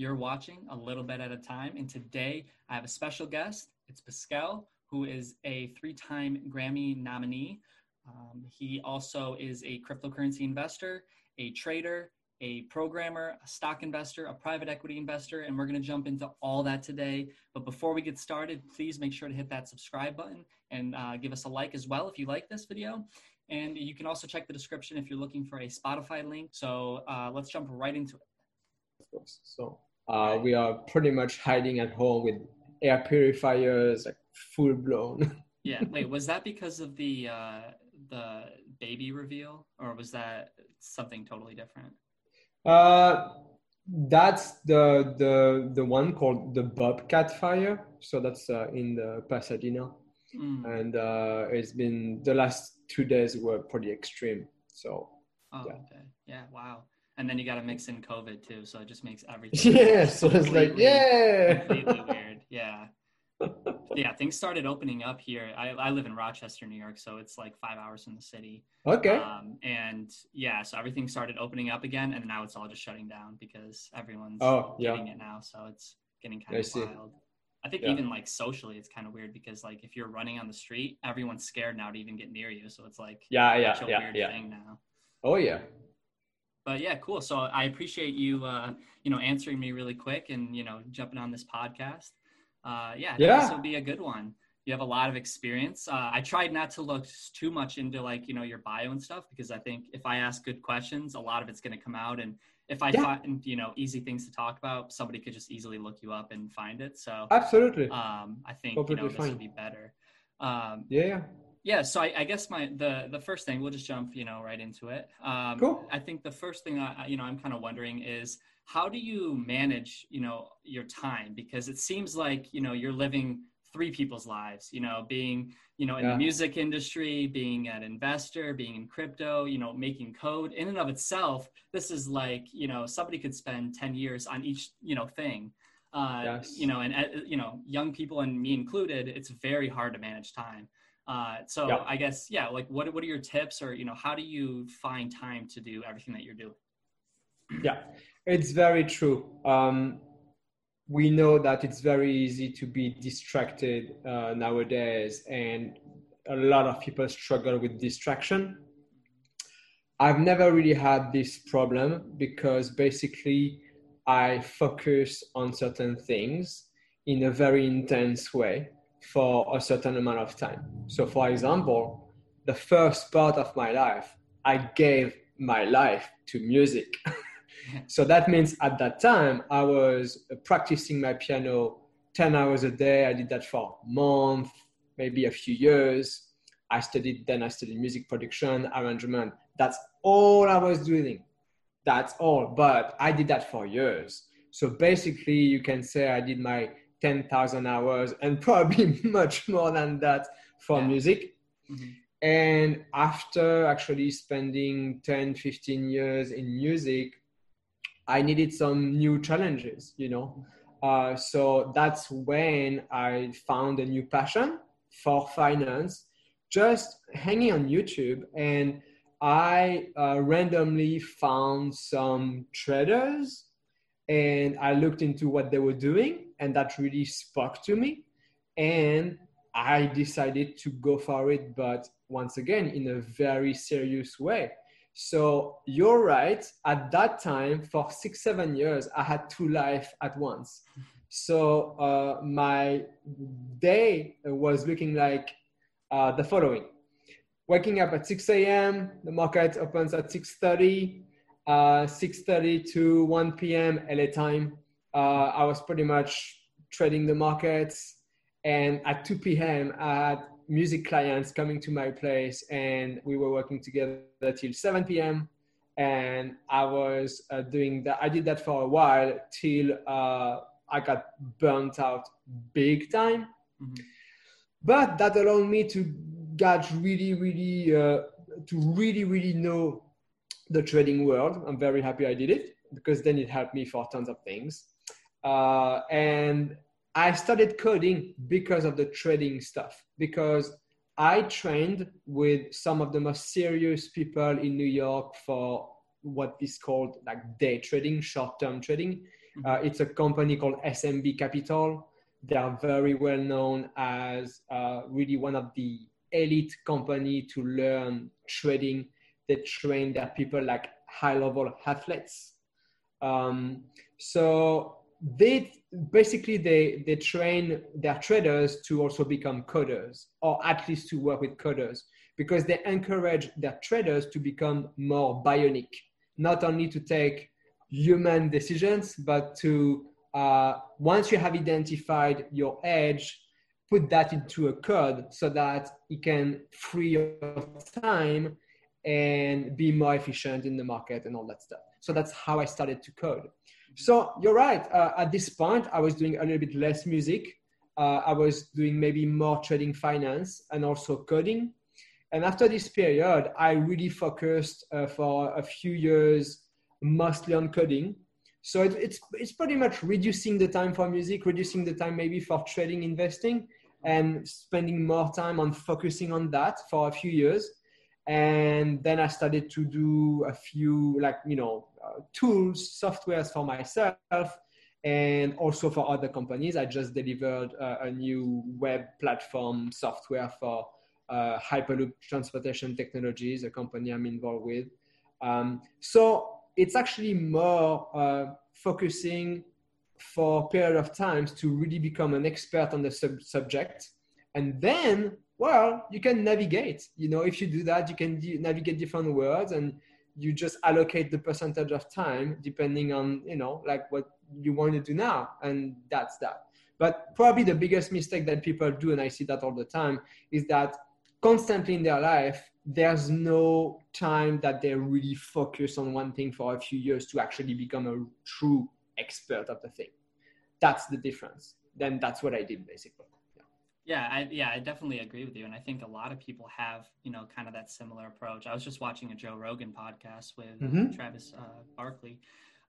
You're watching a little bit at a time. And today I have a special guest. It's Pascal, who is a three time Grammy nominee. Um, he also is a cryptocurrency investor, a trader, a programmer, a stock investor, a private equity investor, and we're going to jump into all that today. But before we get started, please make sure to hit that subscribe button and uh, give us a like as well if you like this video. And you can also check the description if you're looking for a Spotify link. So uh, let's jump right into it. So uh, we are pretty much hiding at home with air purifiers, like full blown. yeah. Wait, was that because of the uh, the baby reveal, or was that something totally different? Uh, that's the the the one called the Bobcat fire. So that's uh, in the Pasadena, mm. and uh, it's been the last two days were pretty extreme. So. Oh, yeah. okay. Yeah. Wow. And then you got to mix in COVID too, so it just makes everything. Yeah. So it's like yeah. Completely weird. Yeah yeah, things started opening up here. I, I live in Rochester, New York, so it's like five hours from the city. Okay. Um, and yeah, so everything started opening up again, and now it's all just shutting down because everyone's oh, yeah. getting it now. So it's getting kind I of see. wild. I think yeah. even like socially, it's kind of weird because like if you're running on the street, everyone's scared now to even get near you. So it's like yeah, yeah, a yeah, weird yeah. thing now. Oh yeah. But yeah, cool. So I appreciate you, uh, you know, answering me really quick and you know jumping on this podcast uh, yeah, yeah. this will be a good one. You have a lot of experience. Uh, I tried not to look too much into like you know your bio and stuff because I think if I ask good questions, a lot of it's going to come out. And if I yeah. find you know easy things to talk about, somebody could just easily look you up and find it. So absolutely, um, I think you know this would be better. Um, yeah. Yeah, so I, I, guess my the the first thing we'll just jump you know right into it. Um, cool. I think the first thing I you know I'm kind of wondering is how do you manage you know your time because it seems like you know you're living three people's lives you know being you know in yeah. the music industry being an investor being in crypto you know making code in and of itself this is like you know somebody could spend 10 years on each you know thing uh, yes. you know and uh, you know young people and me included it's very hard to manage time uh, so yeah. i guess yeah like what, what are your tips or you know how do you find time to do everything that you're doing yeah it's very true. Um, we know that it's very easy to be distracted uh, nowadays, and a lot of people struggle with distraction. I've never really had this problem because basically I focus on certain things in a very intense way for a certain amount of time. So, for example, the first part of my life, I gave my life to music. so that means at that time I was practicing my piano 10 hours a day. I did that for a month, maybe a few years. I studied, then I studied music production, arrangement. That's all I was doing. That's all. But I did that for years. So basically, you can say I did my 10,000 hours and probably much more than that for yeah. music. Mm-hmm. And after actually spending 10, 15 years in music, I needed some new challenges, you know. Uh, so that's when I found a new passion for finance, just hanging on YouTube. And I uh, randomly found some traders and I looked into what they were doing, and that really spoke to me. And I decided to go for it, but once again, in a very serious way. So you're right. At that time, for six, seven years, I had two life at once. So uh, my day was looking like uh, the following: waking up at 6 a.m. The market opens at 6:30. Uh, 6:30 to 1 p.m. LA time. Uh, I was pretty much trading the markets, and at 2 p.m. I had music clients coming to my place and we were working together till 7 p.m and i was uh, doing that i did that for a while till uh, i got burnt out big time mm-hmm. but that allowed me to get really really uh, to really really know the trading world i'm very happy i did it because then it helped me for tons of things uh, and I started coding because of the trading stuff, because I trained with some of the most serious people in New York for what is called like day trading, short term trading. Mm-hmm. Uh, it's a company called SMB Capital. They are very well known as uh, really one of the elite company to learn trading. They train their people like high level athletes. Um, so they basically they they train their traders to also become coders or at least to work with coders because they encourage their traders to become more bionic not only to take human decisions but to uh, once you have identified your edge put that into a code so that it can free your time and be more efficient in the market and all that stuff so that's how i started to code so you're right. Uh, at this point, I was doing a little bit less music. Uh, I was doing maybe more trading finance and also coding. And after this period, I really focused uh, for a few years mostly on coding. So it, it's it's pretty much reducing the time for music, reducing the time maybe for trading, investing, and spending more time on focusing on that for a few years and then i started to do a few like you know uh, tools softwares for myself and also for other companies. I just delivered uh, a new web platform software for uh, hyperloop transportation technologies a company i'm involved with. Um, so it's actually more uh, focusing for a period of times to really become an expert on the sub- subject. And then well you can navigate. You know if you do that you can de- navigate different words and you just allocate the percentage of time depending on you know like what you want to do now and that's that. But probably the biggest mistake that people do and i see that all the time is that constantly in their life there's no time that they really focus on one thing for a few years to actually become a true expert of the thing. That's the difference. Then that's what i did basically yeah, I, yeah, I definitely agree with you, and I think a lot of people have, you know, kind of that similar approach. I was just watching a Joe Rogan podcast with uh, mm-hmm. Travis uh, Barkley,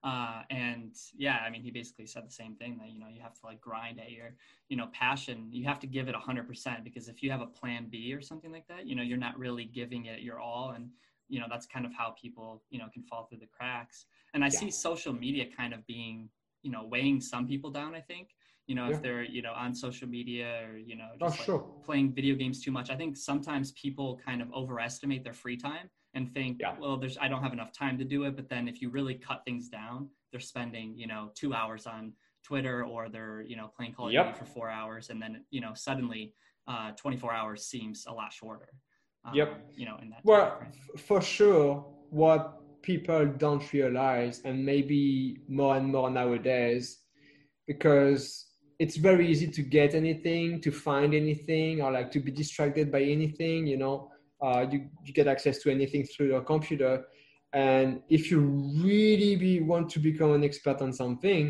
uh, and yeah, I mean, he basically said the same thing that you know you have to like grind at your, you know, passion. You have to give it hundred percent because if you have a plan B or something like that, you know, you're not really giving it your all, and you know that's kind of how people, you know, can fall through the cracks. And I yeah. see social media kind of being, you know, weighing some people down. I think you know, yeah. if they're, you know, on social media or, you know, oh, just oh, like sure. playing video games too much. I think sometimes people kind of overestimate their free time and think, yeah. well, there's, I don't have enough time to do it. But then if you really cut things down, they're spending, you know, two hours on Twitter or they're, you know, playing Call of Duty for four hours. And then, you know, suddenly uh, 24 hours seems a lot shorter. Um, yep. You know, in that. Well, for sure, what people don't realize, and maybe more and more nowadays, because it's very easy to get anything, to find anything, or like to be distracted by anything. You know, uh, you you get access to anything through your computer, and if you really be, want to become an expert on something,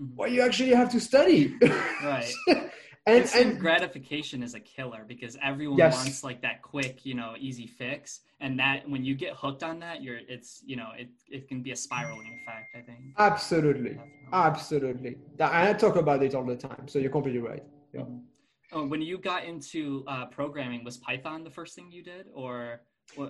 mm-hmm. well, you actually have to study. Right. And, and gratification is a killer because everyone yes. wants like that quick, you know, easy fix. And that when you get hooked on that, you're it's you know it it can be a spiraling effect. I think. Absolutely, absolutely. And I talk about it all the time. So you're completely right. Yeah. Mm-hmm. Oh, when you got into uh, programming, was Python the first thing you did, or?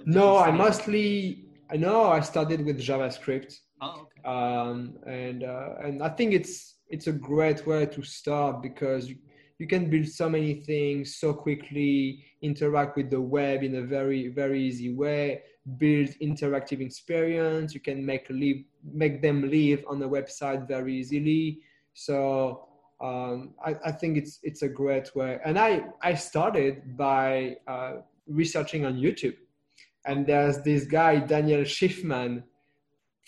no, I mostly. I know I started with JavaScript. Oh, okay. Um, and uh, and I think it's it's a great way to start because you, you can build so many things so quickly, interact with the web in a very, very easy way, build interactive experience. You can make live, make them live on the website very easily. So um, I, I, think it's it's a great way. And I I started by uh, researching on YouTube, and there's this guy Daniel Shiffman,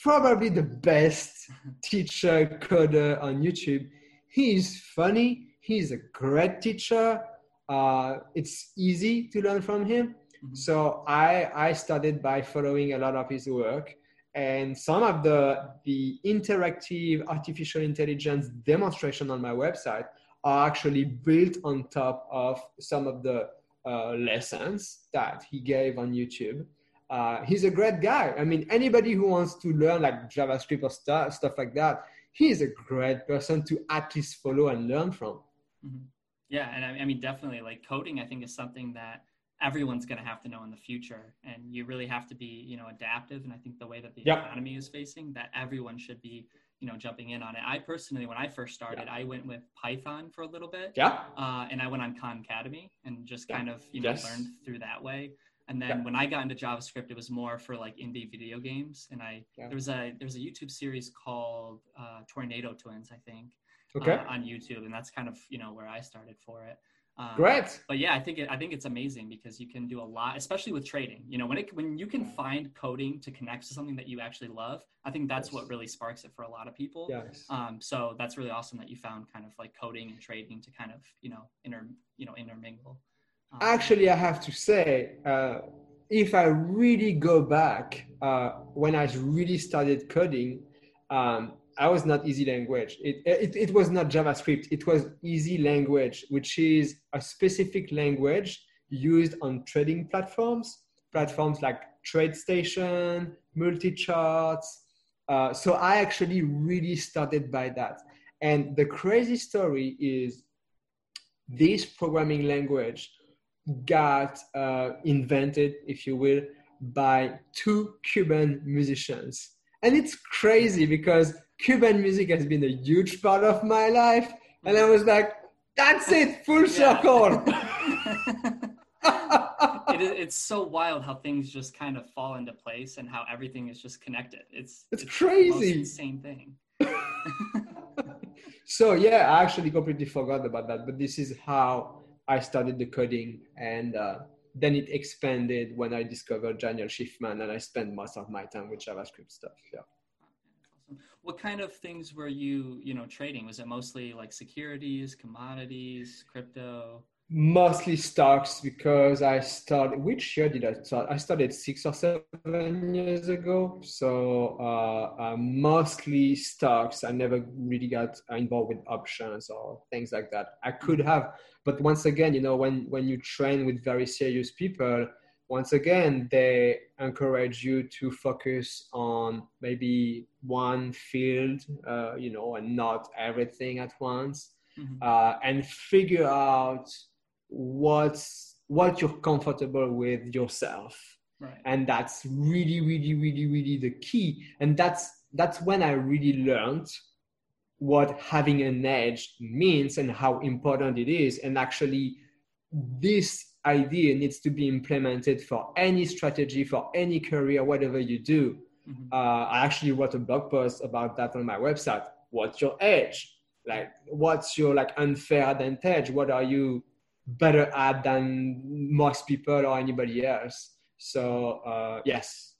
probably the best teacher coder on YouTube. He's funny he's a great teacher. Uh, it's easy to learn from him. Mm-hmm. So I, I started by following a lot of his work and some of the, the interactive artificial intelligence demonstration on my website are actually built on top of some of the uh, lessons that he gave on YouTube. Uh, he's a great guy. I mean, anybody who wants to learn like JavaScript or stuff, stuff like that, he's a great person to at least follow and learn from. Mm-hmm. Yeah, and I, I, mean, definitely, like coding, I think is something that everyone's going to have to know in the future, and you really have to be, you know, adaptive. And I think the way that the yep. economy is facing, that everyone should be, you know jumping in on it. I personally, when I first started, yeah. I went with Python for a little bit. Yeah. Uh, and I went on Khan Academy and just kind of you know yes. learned through that way. And then yeah. when I got into JavaScript, it was more for like indie video games. And I there was a there was a YouTube series called uh, Tornado Twins, I think, okay. Uh, on YouTube, and that's kind of you know where I started for it. Um, Great. But yeah, I think it, I think it's amazing because you can do a lot, especially with trading. You know, when it when you can find coding to connect to something that you actually love, I think that's yes. what really sparks it for a lot of people. Yes. Um, so that's really awesome that you found kind of like coding and trading to kind of you know inter you know intermingle. Um, actually, I have to say, uh, if I really go back uh, when I really started coding. Um, I was not EasyLanguage. It, it, it was not JavaScript. It was EasyLanguage, which is a specific language used on trading platforms, platforms like TradeStation, MultiCharts. Uh, so I actually really started by that. And the crazy story is this programming language got uh, invented, if you will, by two Cuban musicians. And it's crazy because Cuban music has been a huge part of my life. And I was like, that's it, full circle. it is, it's so wild how things just kind of fall into place and how everything is just connected. It's it's, it's crazy. The same thing. so yeah, I actually completely forgot about that. But this is how I started the coding, and uh, then it expanded when I discovered Daniel Shiffman and I spent most of my time with JavaScript stuff. Yeah what kind of things were you you know trading? Was it mostly like securities commodities crypto? Mostly stocks because i started which year did i start? I started six or seven years ago. So uh, uh, mostly stocks. I never really got involved with options or things like that. I could have but once again you know when when you train with very serious people once again, they encourage you to focus on maybe one field, uh, you know, and not everything at once, mm-hmm. uh, and figure out what's what you're comfortable with yourself. Right. And that's really, really, really, really the key. And that's that's when I really learned what having an edge means and how important it is. And actually, this idea needs to be implemented for any strategy, for any career, whatever you do. Mm-hmm. Uh, I actually wrote a blog post about that on my website. What's your edge? Like, what's your like unfair advantage? What are you better at than most people or anybody else? So uh, yes,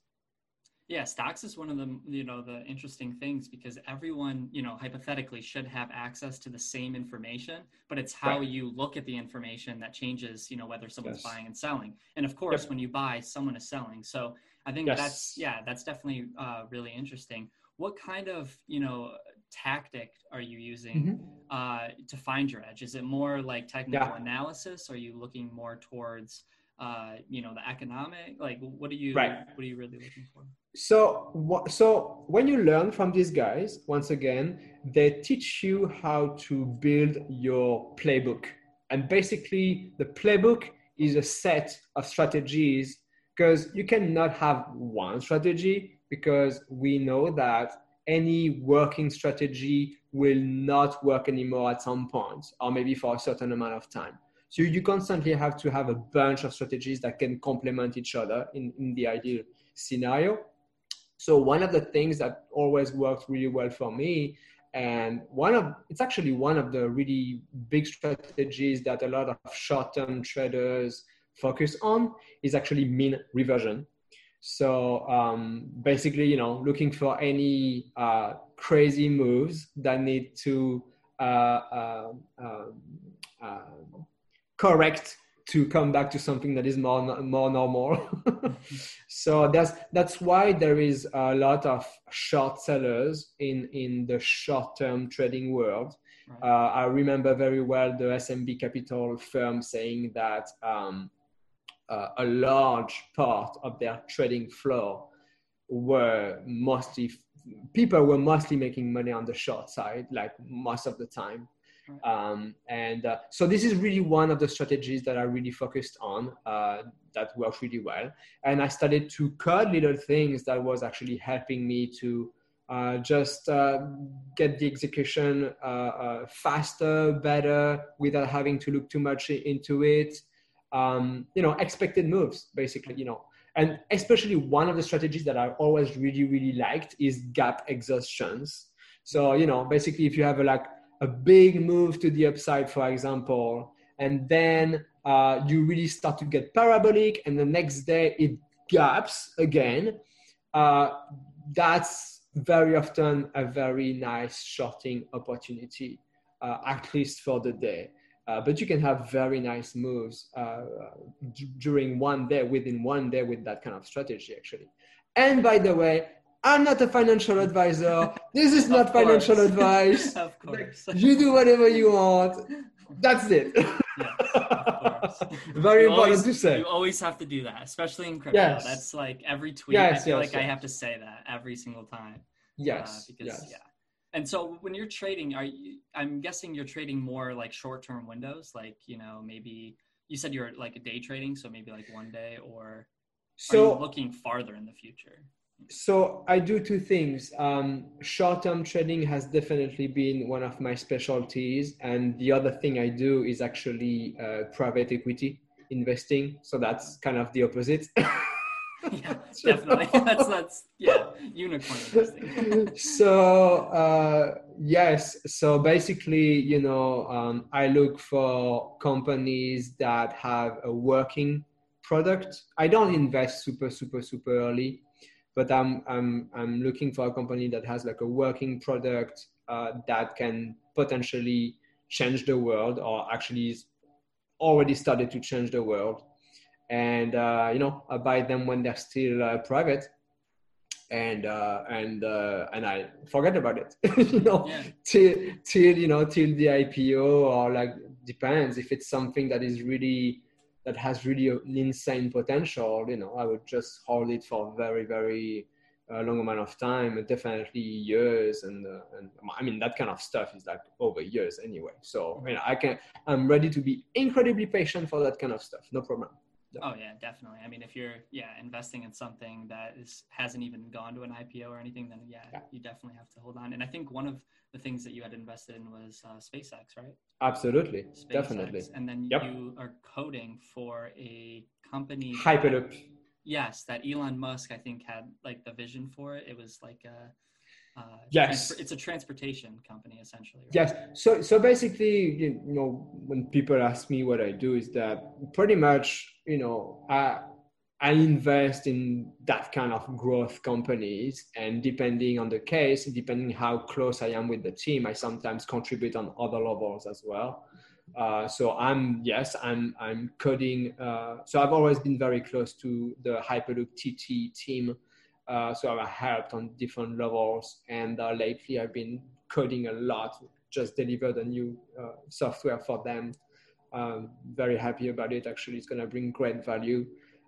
yeah, stocks is one of the you know the interesting things because everyone you know hypothetically should have access to the same information, but it's how right. you look at the information that changes you know whether someone's yes. buying and selling. And of course, yep. when you buy, someone is selling. So I think yes. that's yeah, that's definitely uh, really interesting. What kind of you know tactic are you using mm-hmm. uh, to find your edge? Is it more like technical yeah. analysis? Are you looking more towards uh, you know the economic like what are you right. what are you really looking for? So so when you learn from these guys once again they teach you how to build your playbook. And basically the playbook is a set of strategies because you cannot have one strategy because we know that any working strategy will not work anymore at some point or maybe for a certain amount of time so you constantly have to have a bunch of strategies that can complement each other in, in the ideal scenario. So one of the things that always worked really well for me, and one of it's actually one of the really big strategies that a lot of short-term traders focus on is actually mean reversion. So um, basically, you know, looking for any uh, crazy moves that need to uh, uh, um, uh correct to come back to something that is more more normal. so that's that's why there is a lot of short sellers in in the short term trading world. Right. Uh, I remember very well the SMB Capital firm saying that um, uh, a large part of their trading floor were mostly people were mostly making money on the short side, like most of the time. Um, and uh, so this is really one of the strategies that I really focused on uh, that worked really well. And I started to code little things that was actually helping me to uh, just uh, get the execution uh, uh, faster, better, without having to look too much into it. Um, you know, expected moves, basically. You know, and especially one of the strategies that I always really, really liked is gap exhaustions. So you know, basically, if you have a, like a big move to the upside, for example, and then uh, you really start to get parabolic, and the next day it gaps again. Uh, that's very often a very nice shorting opportunity, uh, at least for the day. Uh, but you can have very nice moves uh, d- during one day, within one day, with that kind of strategy, actually. And by the way, I'm not a financial advisor. This is not financial advice. of course. you do whatever you want. That's it. Yes, Very you important always, to say. You always have to do that, especially in crypto. Yes. That's like every tweet. Yes, I feel yes, like I have to say that every single time. Yes. Uh, because yes. yeah. And so when you're trading, are you, I'm guessing you're trading more like short-term windows, like you know maybe you said you're like a day trading, so maybe like one day, or are So you looking farther in the future? So I do two things. Um, short-term trading has definitely been one of my specialties, and the other thing I do is actually uh, private equity investing. So that's kind of the opposite. yeah, definitely. that's that's yeah, unicorn investing. so uh, yes, so basically, you know, um, I look for companies that have a working product. I don't invest super, super, super early but I'm I'm I'm looking for a company that has like a working product uh, that can potentially change the world or actually is already started to change the world. And uh, you know, I buy them when they're still uh, private, and uh, and uh, and I forget about it. you know, Yeah. till till you know till the IPO or like depends if it's something that is really that has really an insane potential, you know, I would just hold it for a very, very uh, long amount of time, and definitely years. And, uh, and I mean, that kind of stuff is like over years anyway. So, you know, I can, I'm ready to be incredibly patient for that kind of stuff. No problem. Oh yeah, definitely. I mean, if you're yeah investing in something that is hasn't even gone to an IPO or anything, then yeah, Yeah. you definitely have to hold on. And I think one of the things that you had invested in was uh, SpaceX, right? Absolutely. SpaceX. Definitely. And then Yep. you are coding for a company. that- Hyperloop. Yes, that Elon Musk I think had like the vision for it. It was like a. Uh, Yes. it's a transportation company essentially. right? Yes. So so basically, you know, when people ask me what I do, is that pretty much, you know, I I invest in that kind of growth companies, and depending on the case, depending how close I am with the team, I sometimes contribute on other levels as well. Uh, so I'm yes, I'm I'm coding. Uh, so I've always been very close to the Hyperloop TT team. Uh, so I've helped on different levels, and uh, lately I've been coding a lot. Just delivered a new uh, software for them. Um, very happy about it. Actually, it's going to bring great value.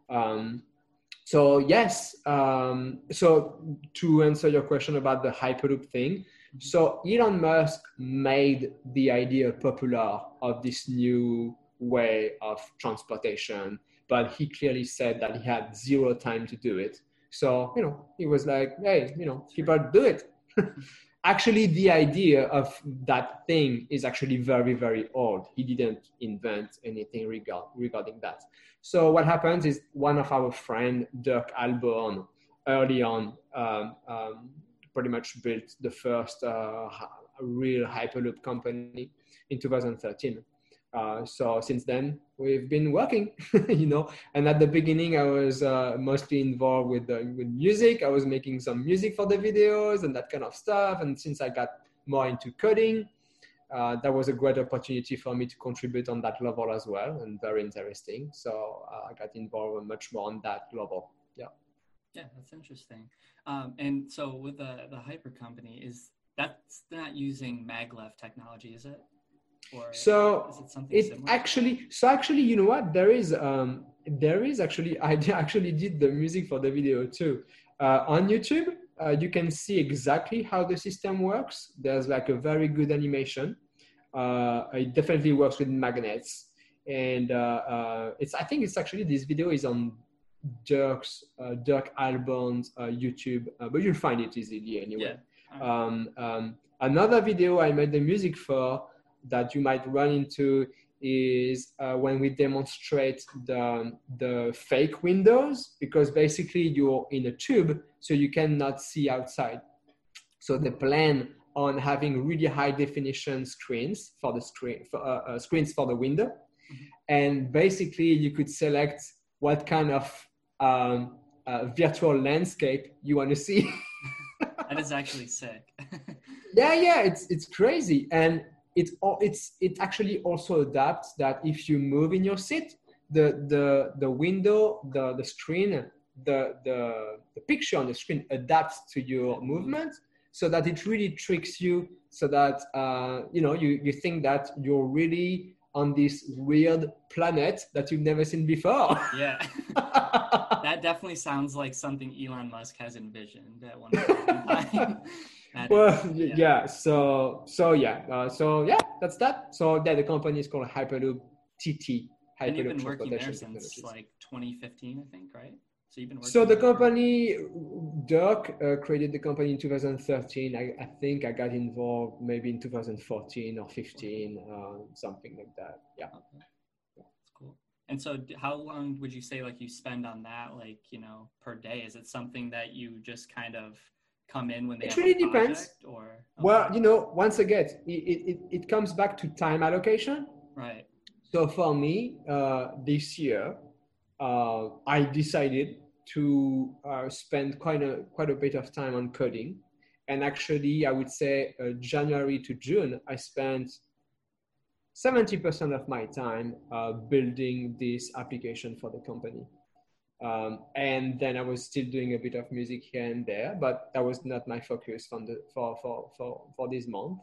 Um, so yes. Um, so to answer your question about the Hyperloop thing, so Elon Musk made the idea popular of this new way of transportation, but he clearly said that he had zero time to do it. So, you know, he was like, hey, you know, people do it. actually, the idea of that thing is actually very, very old. He didn't invent anything regard, regarding that. So, what happens is one of our friend, Dirk Ahlborn, early on, um, um, pretty much built the first uh, real Hyperloop company in 2013. Uh, so since then, we've been working, you know. And at the beginning, I was uh, mostly involved with with music. I was making some music for the videos and that kind of stuff. And since I got more into coding, uh, that was a great opportunity for me to contribute on that level as well, and very interesting. So uh, I got involved much more on that level. Yeah. Yeah, that's interesting. Um, and so with the the hyper company, is that's not using maglev technology, is it? Or So it it actually so actually you know what? There is um there is actually I actually did the music for the video too. Uh, on youtube uh, you can see exactly how the system works. There's like a very good animation. Uh, it definitely works with magnets. And uh, uh, it's i think it's actually this video is on Dirk's uh, Dirk Ahlborn's uh, YouTube, uh, but you'll find it easily anyway. Yeah. Um, um, another video I made the music for that you might run into is uh, when we demonstrate the, the fake windows because basically you're in a tube so you cannot see outside. So the plan on having really high definition screens for the screen for, uh, uh, screens for the window, mm-hmm. and basically you could select what kind of um, uh, virtual landscape you want to see. that is actually sick. yeah, yeah, it's it's crazy, and it it's it actually also adapts that if you move in your seat, the the the window, the the screen, the the the picture on the screen adapts to your movement, so that it really tricks you, so that uh, you know you you think that you're really on this weird planet that you've never seen before. Yeah. that definitely sounds like something Elon Musk has envisioned at one point. well, yeah. yeah. So, so yeah. Uh, so yeah, that's that. So yeah, the company is called Hyperloop TT. Hyperloop and you've been working there since like 2015, I think, right? So you've been working. So the company, Dirk uh, created the company in 2013. I, I, think I got involved maybe in 2014 or 15, uh, something like that. Yeah. Okay. That's cool. And so, how long would you say like you spend on that, like you know, per day? Is it something that you just kind of come in when they? It really depends. Or okay. well, you know, once again, it, it it comes back to time allocation. Right. So for me, uh, this year, uh, I decided to uh, spend quite a quite a bit of time on coding, and actually, I would say uh, January to June, I spent 70% of my time uh, building this application for the company. Um, and then I was still doing a bit of music here and there, but that was not my focus the, for, for, for, for this month.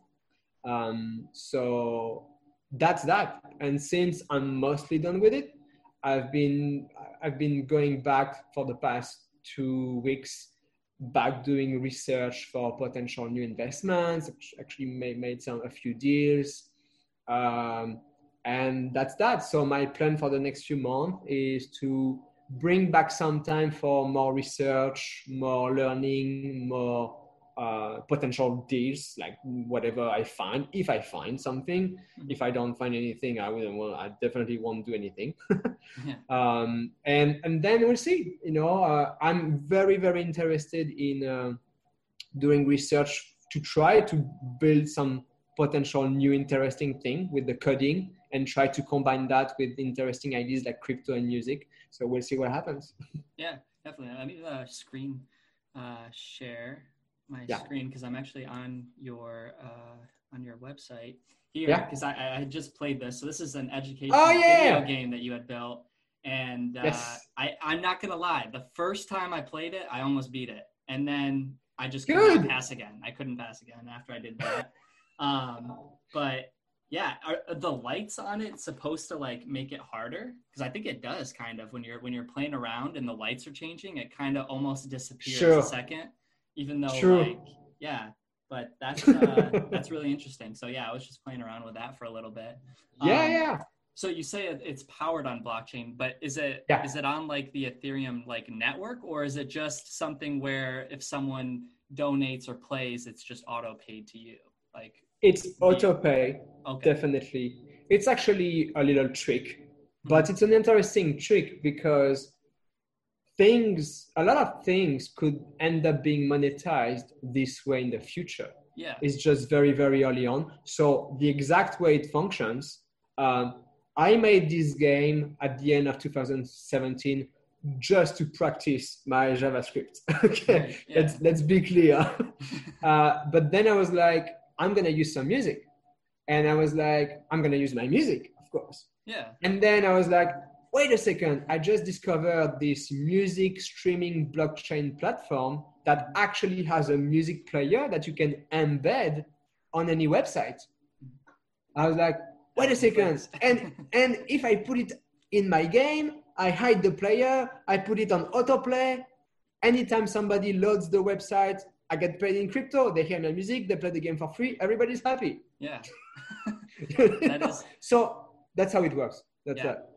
Um, so that's that. And since I'm mostly done with it, I've been I've been going back for the past two weeks back doing research for potential new investments. Actually, made made some a few deals, um, and that's that. So my plan for the next few months is to bring back some time for more research, more learning, more uh, potential deals, like whatever I find. If I find something, mm-hmm. if I don't find anything, I will. Well, I definitely won't do anything. yeah. um, and and then we'll see. You know, uh, I'm very very interested in uh, doing research to try to build some potential new interesting thing with the coding and try to combine that with interesting ideas like crypto and music. So we'll see what happens. yeah, definitely. I need a screen uh, share my yeah. screen because I'm actually on your uh, on your website here because I, I just played this. So this is an educational oh, yeah. video game that you had built, and uh, yes. I I'm not gonna lie, the first time I played it, I almost beat it, and then I just couldn't Good. pass again. I couldn't pass again after I did that. um, but yeah, are the lights on it supposed to like make it harder? Because I think it does kind of when you're when you're playing around and the lights are changing, it kind of almost disappears sure. a second even though True. like yeah but that's uh, that's really interesting so yeah i was just playing around with that for a little bit yeah um, yeah so you say it's powered on blockchain but is it yeah. is it on like the ethereum like network or is it just something where if someone donates or plays it's just auto paid to you like it's auto pay okay. definitely. It's actually a little trick but it's an interesting trick because things a lot of things could end up being monetized this way in the future. Yeah. It's just very very early on. So the exact way it functions um, i made this game at the end of 2017 just to practice my javascript. Okay. Yeah. let's let's be clear. Uh, but then i was like i'm gonna use some music and i was like i'm gonna use my music of course yeah and then i was like wait a second, I just discovered this music streaming blockchain platform that actually has a music player that you can embed on any website. I was like, wait a second. And, and if I put it in my game, I hide the player, I put it on autoplay. Anytime somebody loads the website, I get paid in crypto, they hear my music, they play the game for free, everybody's happy. Yeah. that is... So that's how it works. That's yeah. that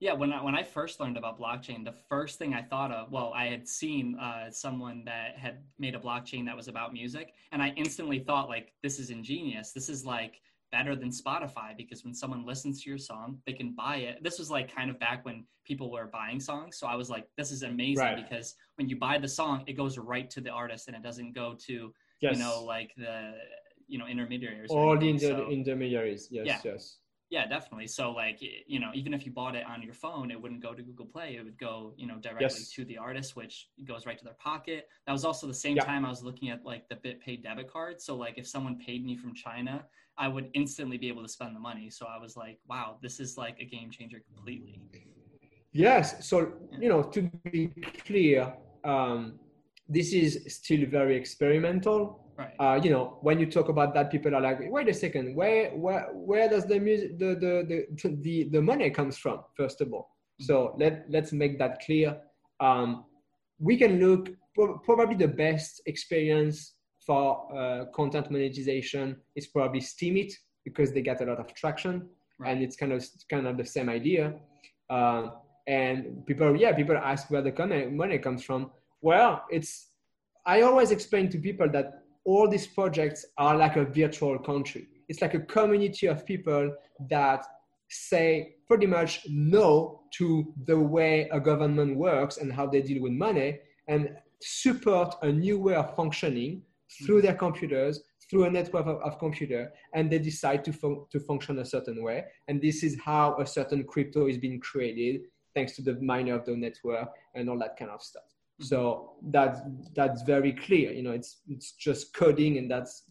Yeah, when I, when I first learned about blockchain, the first thing I thought of, well, I had seen uh, someone that had made a blockchain that was about music, and I instantly thought like, this is ingenious. This is like better than Spotify because when someone listens to your song, they can buy it. This was like kind of back when people were buying songs, so I was like, this is amazing right. because when you buy the song, it goes right to the artist and it doesn't go to yes. you know like the you know intermediaries. All the inter- so, intermediaries. Yes. Yeah. Yes. Yeah, definitely. So like, you know, even if you bought it on your phone, it wouldn't go to Google Play. It would go, you know, directly yes. to the artist, which goes right to their pocket. That was also the same yeah. time I was looking at like the BitPay debit card. So like if someone paid me from China, I would instantly be able to spend the money. So I was like, wow, this is like a game changer completely. Yes. So, you know, to be clear, um, this is still very experimental Right. Uh, you know, when you talk about that, people are like, wait a second, where where where does the music the the the the, the money comes from? First of all, mm-hmm. so let let's make that clear. Um, we can look probably the best experience for uh, content monetization is probably Steemit because they get a lot of traction right. and it's kind of kind of the same idea. Uh, and people, yeah, people ask where the money comes from. Well, it's I always explain to people that all these projects are like a virtual country. It's like a community of people that say pretty much no to the way a government works and how they deal with money and support a new way of functioning through their computers through a network of, of computer and they decide to, fun- to function a certain way. And this is how a certain crypto is being created thanks to the miner of the network and all that kind of stuff. So that's that's very clear. You know it's it's just coding and that's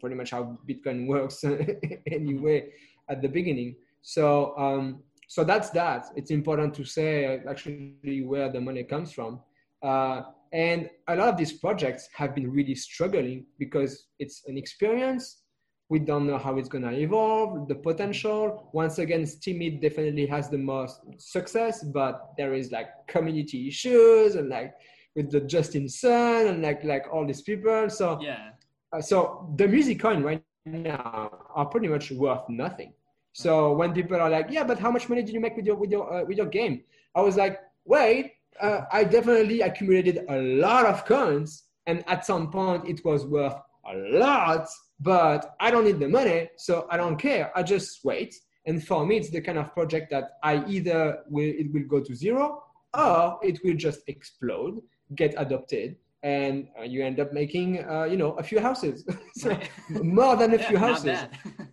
pretty much how bitcoin works anyway at the beginning. So um so that's that. It's important to say actually where the money comes from. Uh, and a lot of these projects have been really struggling because it's an experience. We don't know how it's going to evolve the potential. Once again Steemit definitely has the most success but there is like community issues and like with the justin sun and like like all these people. So yeah. uh, so the music coin right now are pretty much worth nothing. So when people are like yeah but how much money did you make with your with your uh, with your game? I was like wait uh, i definitely accumulated a lot of coins and at some point it was worth a lot but I don't need the money, so I don't care. I just wait. And for me, it's the kind of project that I either will it will go to zero or it will just explode, get adopted, and uh, you end up making uh, you know a few houses, so more than a yeah, few houses.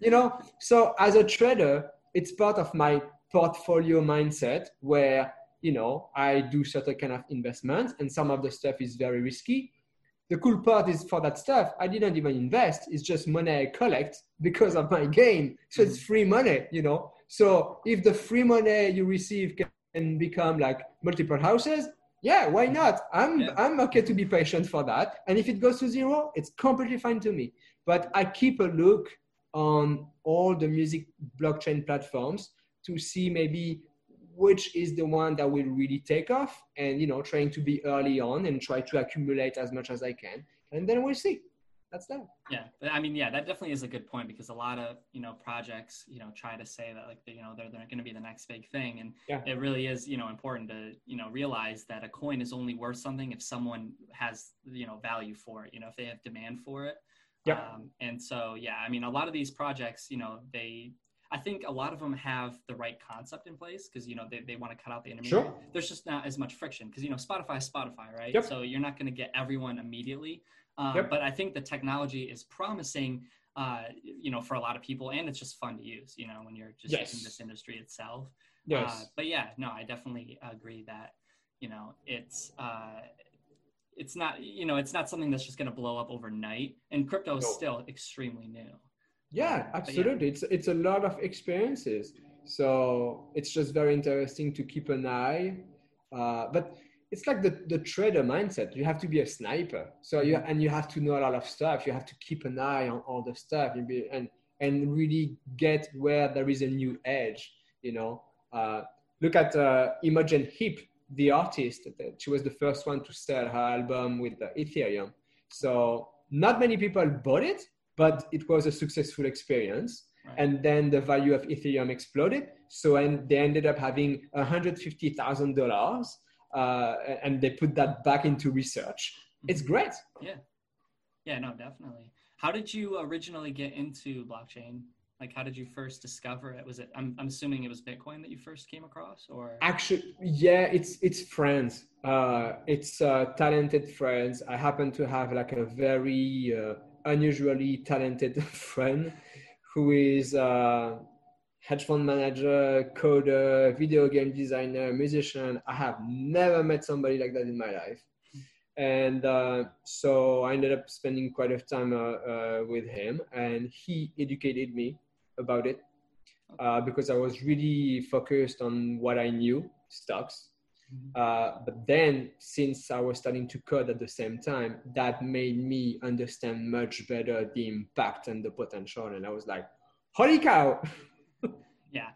you know, so as a trader, it's part of my portfolio mindset where you know I do certain kind of investments, and some of the stuff is very risky the cool part is for that stuff, I didn't even invest. It's just money I collect because of my game. So it's mm-hmm. free money, you know. So if the free money you receive can become like multiple houses, yeah, why not? I'm yeah. I'm okay to be patient for that. And if it goes to zero, it's completely fine to me. But I keep a look on all the music blockchain platforms to see maybe which is the one that will really take off and you know trying to be early on and try to accumulate as much as i can. And then we'll see. That's that. Yeah. I mean yeah that definitely is a good point because a lot of you know projects you know try to say that like you know they're, they're going to be the next big thing. And yeah. it really is you know important to you know realize that a coin is only worth something if someone has you know value for it you know if they have demand for it. Yeah. Um, and so yeah i mean a lot of these projects you know they I think a lot of them have the right concept in place because you know they, they want to cut out the intermediary. Sure. There's just not as much friction because you know Spotify is Spotify, right? Yep. So you're not going to get everyone immediately. Um, yep. But I think the technology is promising, uh, you know, for a lot of people, and it's just fun to use. You know, when you're just yes. using this industry itself. Yes. Uh, but yeah, no, I definitely agree that you know it's. Uh, it's not, you know, it's not something that's just going to blow up overnight, and crypto is no. still extremely new. Yeah, absolutely. Yeah. It's it's a lot of experiences. So it's just very interesting to keep an eye. Uh, but it's like the, the trader mindset. You have to be a sniper. So you and you have to know a lot of stuff. You have to keep an eye on all the stuff and be, and and really get where there is a new edge. You know, uh, look at uh, Imogen Heap, the artist. She was the first one to sell her album with Ethereum. So not many people bought it, but it was a successful experience. Right. And then the value of Ethereum exploded. So and they ended up having $150,000 uh, and they put that back into research. Mm-hmm. It's great. Yeah. Yeah, no, definitely. How did you originally get into blockchain? Like, how did you first discover it? Was it? I'm, I'm assuming it was Bitcoin that you first came across, or actually, yeah, it's it's friends. Uh, it's uh, talented friends. I happen to have like a very uh, unusually talented friend who is a hedge fund manager, coder, video game designer, musician. I have never met somebody like that in my life and uh, so I ended up spending quite a time uh, uh, with him, and he educated me about it uh, because I was really focused on what I knew, stocks. Uh, but then, since I was starting to code at the same time, that made me understand much better the impact and the potential, and I was like, "Holy cow!" yeah,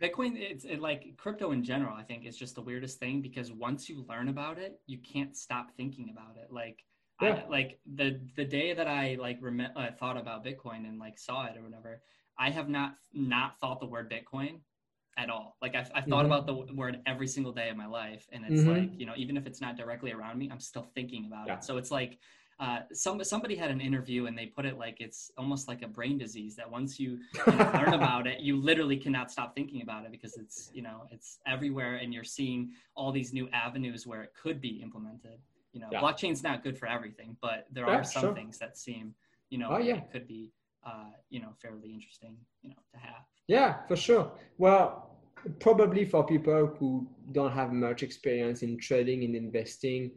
Bitcoin, it's it, like crypto in general. I think is just the weirdest thing because once you learn about it, you can't stop thinking about it. Like, yeah. I, like the the day that I like rem- uh, thought about Bitcoin and like saw it or whatever, I have not not thought the word Bitcoin at all. Like I've, I've thought mm-hmm. about the word every single day of my life, and it's mm-hmm. like you know even if it's not directly around me, I'm still thinking about yeah. it. So it's like uh, some somebody had an interview and they put it like it's almost like a brain disease that once you, you know, learn about it, you literally cannot stop thinking about it because it's you know it's everywhere and you're seeing all these new avenues where it could be implemented. You know, yeah. blockchain's not good for everything, but there yeah, are some sure. things that seem you know oh, yeah. could be uh, you know fairly interesting you know to have. Yeah, for sure. Well, probably for people who don't have much experience in trading and investing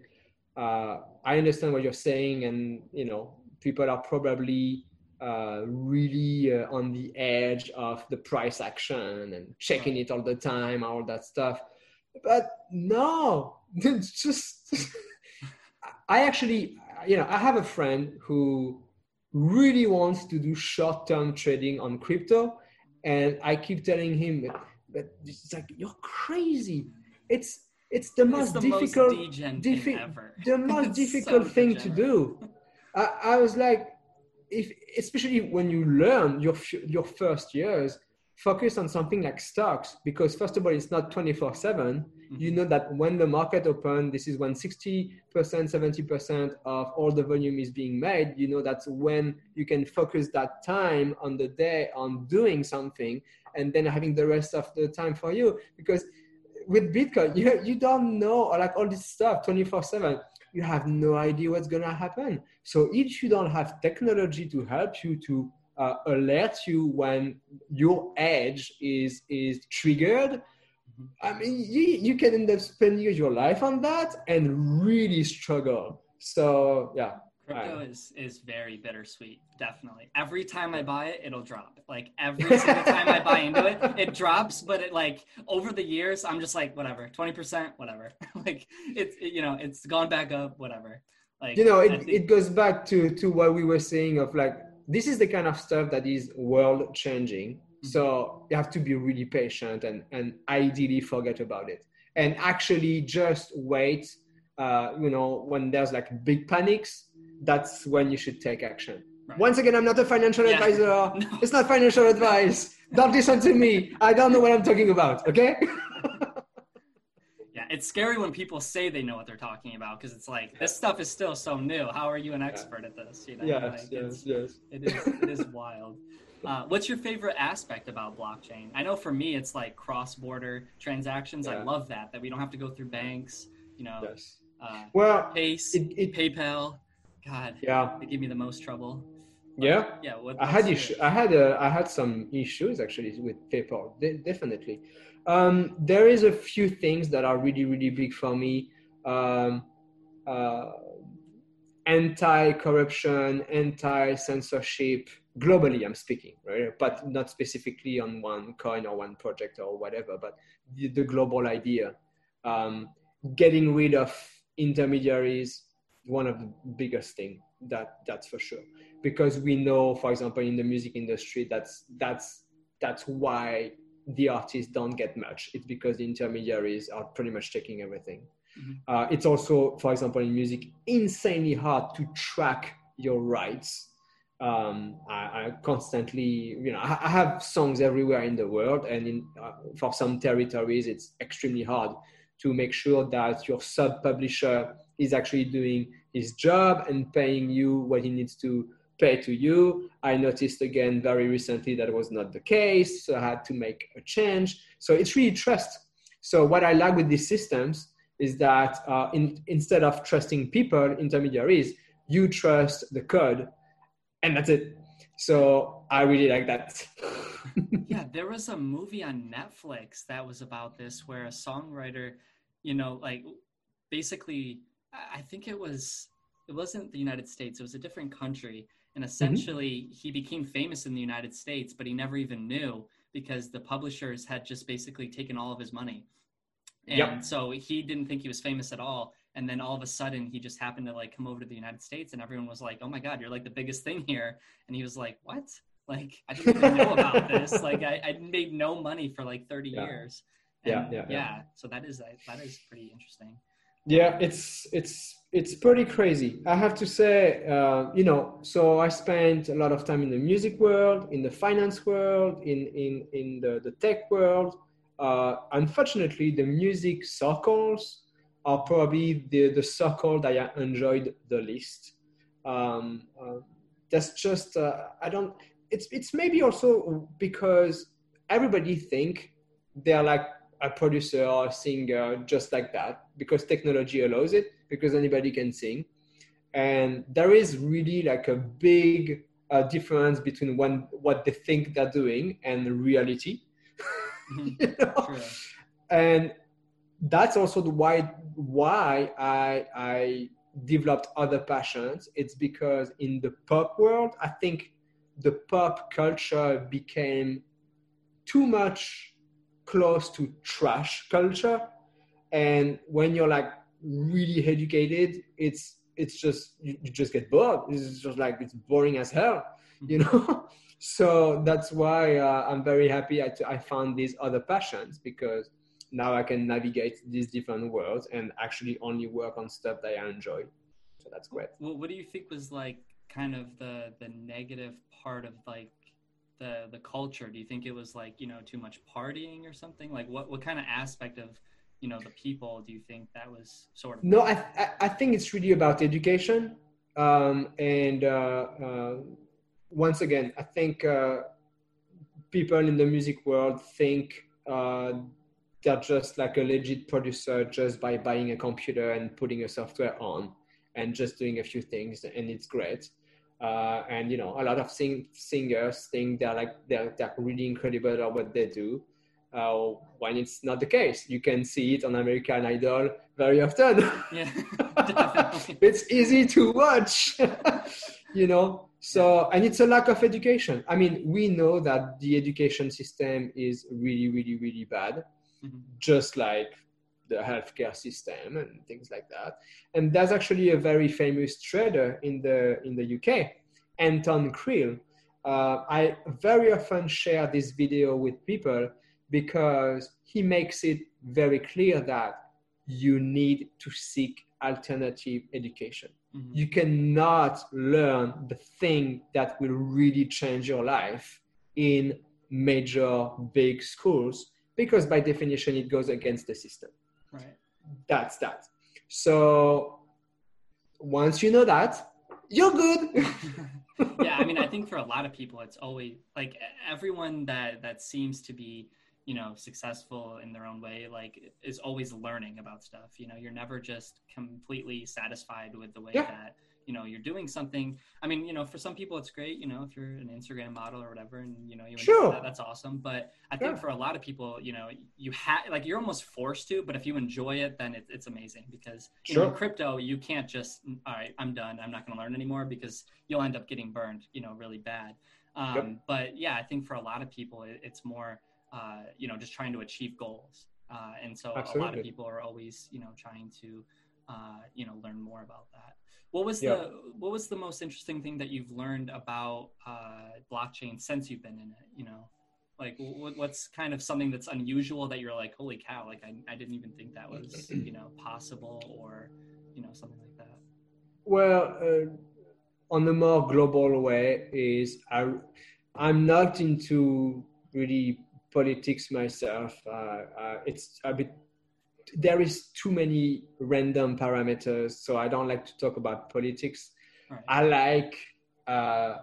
uh, I understand what you're saying, and you know, people are probably uh, really uh, on the edge of the price action and checking it all the time, all that stuff. But no, it's just. I actually, you know, I have a friend who really wants to do short-term trading on crypto, and I keep telling him, but, it's like you're crazy. It's it's the most it's the difficult most diffi- the most difficult so thing to do. I, I, was like if especially when you learn your your first years focus on something like stocks because first of all it's not 24 7 mm-hmm. you know that when the market open this is when 60% 70% of all the volume is being made you know that's when you can focus that time on the day on doing something and then having the rest of the time for you because with Bitcoin, you, you don't know, like all this stuff 24 7, you have no idea what's going to happen. So if you don't have technology to help you to uh, alert you when your edge is, is triggered, I mean, you, you can end up spending your life on that and really struggle. So, yeah. Crypto is is very bittersweet, definitely. Every time I buy it, it'll drop. Like every single time I buy into it, it drops. But it like over the years, I'm just like whatever, twenty percent, whatever. like it's it, you know it's gone back up, whatever. Like you know, it, think- it goes back to to what we were saying of like this is the kind of stuff that is world changing. Mm-hmm. So you have to be really patient and and ideally forget about it and actually just wait. Uh, you know, when there's like big panics, that's when you should take action. Right. Once again, I'm not a financial yeah. advisor. No. It's not financial advice. Don't listen to me. I don't know what I'm talking about. Okay. it's scary when people say they know what they're talking about because it's like this stuff is still so new. How are you an expert at this? You know, yes, like yes, yes. It is. It is wild. Uh, what's your favorite aspect about blockchain? I know for me, it's like cross-border transactions. Yeah. I love that that we don't have to go through banks. You know, yes. uh, well, Pace, it, it, PayPal. God, yeah, they give me the most trouble. But, yeah, yeah. What, I had issue, I had a, I had some issues actually with PayPal. De- definitely, um, there is a few things that are really really big for me. Um, uh, anti-corruption, anti-censorship, globally I'm speaking, right? But not specifically on one coin or one project or whatever, but the, the global idea. Um, getting rid of intermediaries, one of the biggest thing that that's for sure because we know for example in the music industry that's that's that's why the artists don't get much. It's because the intermediaries are pretty much taking everything. Mm-hmm. uh, it's also for example in music insanely hard to track your rights. Um, I, I, constantly, you know, I, I, have songs everywhere in the world, and in, uh, for some territories, it's extremely hard to make sure that your sub publisher is actually doing his job and paying you what he needs to pay to you. I noticed again very recently that was not the case, so I had to make a change. So it's really trust. So what I like with these systems is that uh, in, instead of trusting people, intermediaries, you trust the code and that's it. So I really like that. yeah, there was a movie on Netflix that was about this where a songwriter, you know, like basically I think it was it wasn't the United States, it was a different country. And mm-hmm. essentially mm-hmm. he became famous in the United States, but he never even knew because the publishers had just basically taken all of his money. And yep. so he didn't think he was famous at all and then all of a sudden he just happened to like come over to the united states and everyone was like oh my god you're like the biggest thing here and he was like what like i didn't even know about this like I, I made no money for like 30 yeah. years and yeah, yeah, yeah yeah so that is that is pretty interesting yeah it's it's it's pretty crazy i have to say uh, you know so i spent a lot of time in the music world in the finance world in in in the, the tech world uh, unfortunately the music circles are probably the, the circle that I enjoyed the least. Um, uh, that's just, uh, I don't, it's, it's maybe also because everybody think they're like a producer or a singer just like that because technology allows it because anybody can sing. And there is really like a big uh, difference between when, what they think they're doing and reality. Mm-hmm. you know? And that's also the why why I I developed other passions. It's because in the pop world, I think the pop culture became too much close to trash culture. And when you're like really educated, it's it's just you, you just get bored. It's just like it's boring as hell, you mm-hmm. know. so that's why uh, I'm very happy I, I found these other passions because now I can navigate these different worlds and actually only work on stuff that I enjoy. So that's great. Well, what do you think was like kind of the the negative part of like the the culture? Do you think it was like you know too much partying or something? Like what what kind of aspect of you know the people do you think that was sort of? No, I I think it's really about education. Um, and uh, uh, once again, I think uh, people in the music world think uh, they're just like a legit producer just by buying a computer and putting a software on and just doing a few things and it's great uh, and you know a lot of sing- singers think they're like they're, they're really incredible at what they do. Uh, when it's not the case you can see it on american idol very often. Yeah. It's easy to watch you know? So and it's a lack of education. I mean we know that the education system is really really really bad. Mm-hmm. just like the healthcare system and things like that. And there's actually a very famous trader in the in the UK, Anton Kreil. Uh, I very often share this video with people because he makes it very clear that you need to seek alternative education. Mm-hmm. You cannot learn the thing that will really change your life in major big schools because by definition it goes against the system. Right. That's that. So once you know that, you're good. yeah, I mean, I think for a lot of people, it's always like everyone that that seems to be, you know, successful in their own way, like is always learning about stuff. You know, you're never just completely satisfied with the way yeah. that you know you're doing something i mean you know for some people it's great you know if you're an instagram model or whatever and you know you sure. that, that's awesome but i think for a lot of people you know you have like you're almost forced to but if you enjoy it then it, it's amazing because you sure. know in crypto you can't just all right i'm done i'm not going to learn anymore because you'll end up getting burned you know really bad um, yep. but yeah i think for a lot of people it, it's more uh, you know just trying to achieve goals uh, and so Absolutely. a lot of people are always you know trying to uh, you know learn more about that what was yep. the what was the most interesting thing that you've learned about uh, blockchain since you've been in it? You know, like what's kind of something that's unusual that you're like, holy cow! Like I, I didn't even think that was you know possible or you know something like that. Well, uh, on a more global way is I, I'm not into really politics myself. Uh, uh, it's a bit there is too many random parameters, so I don't like to talk about politics. Right. I like uh,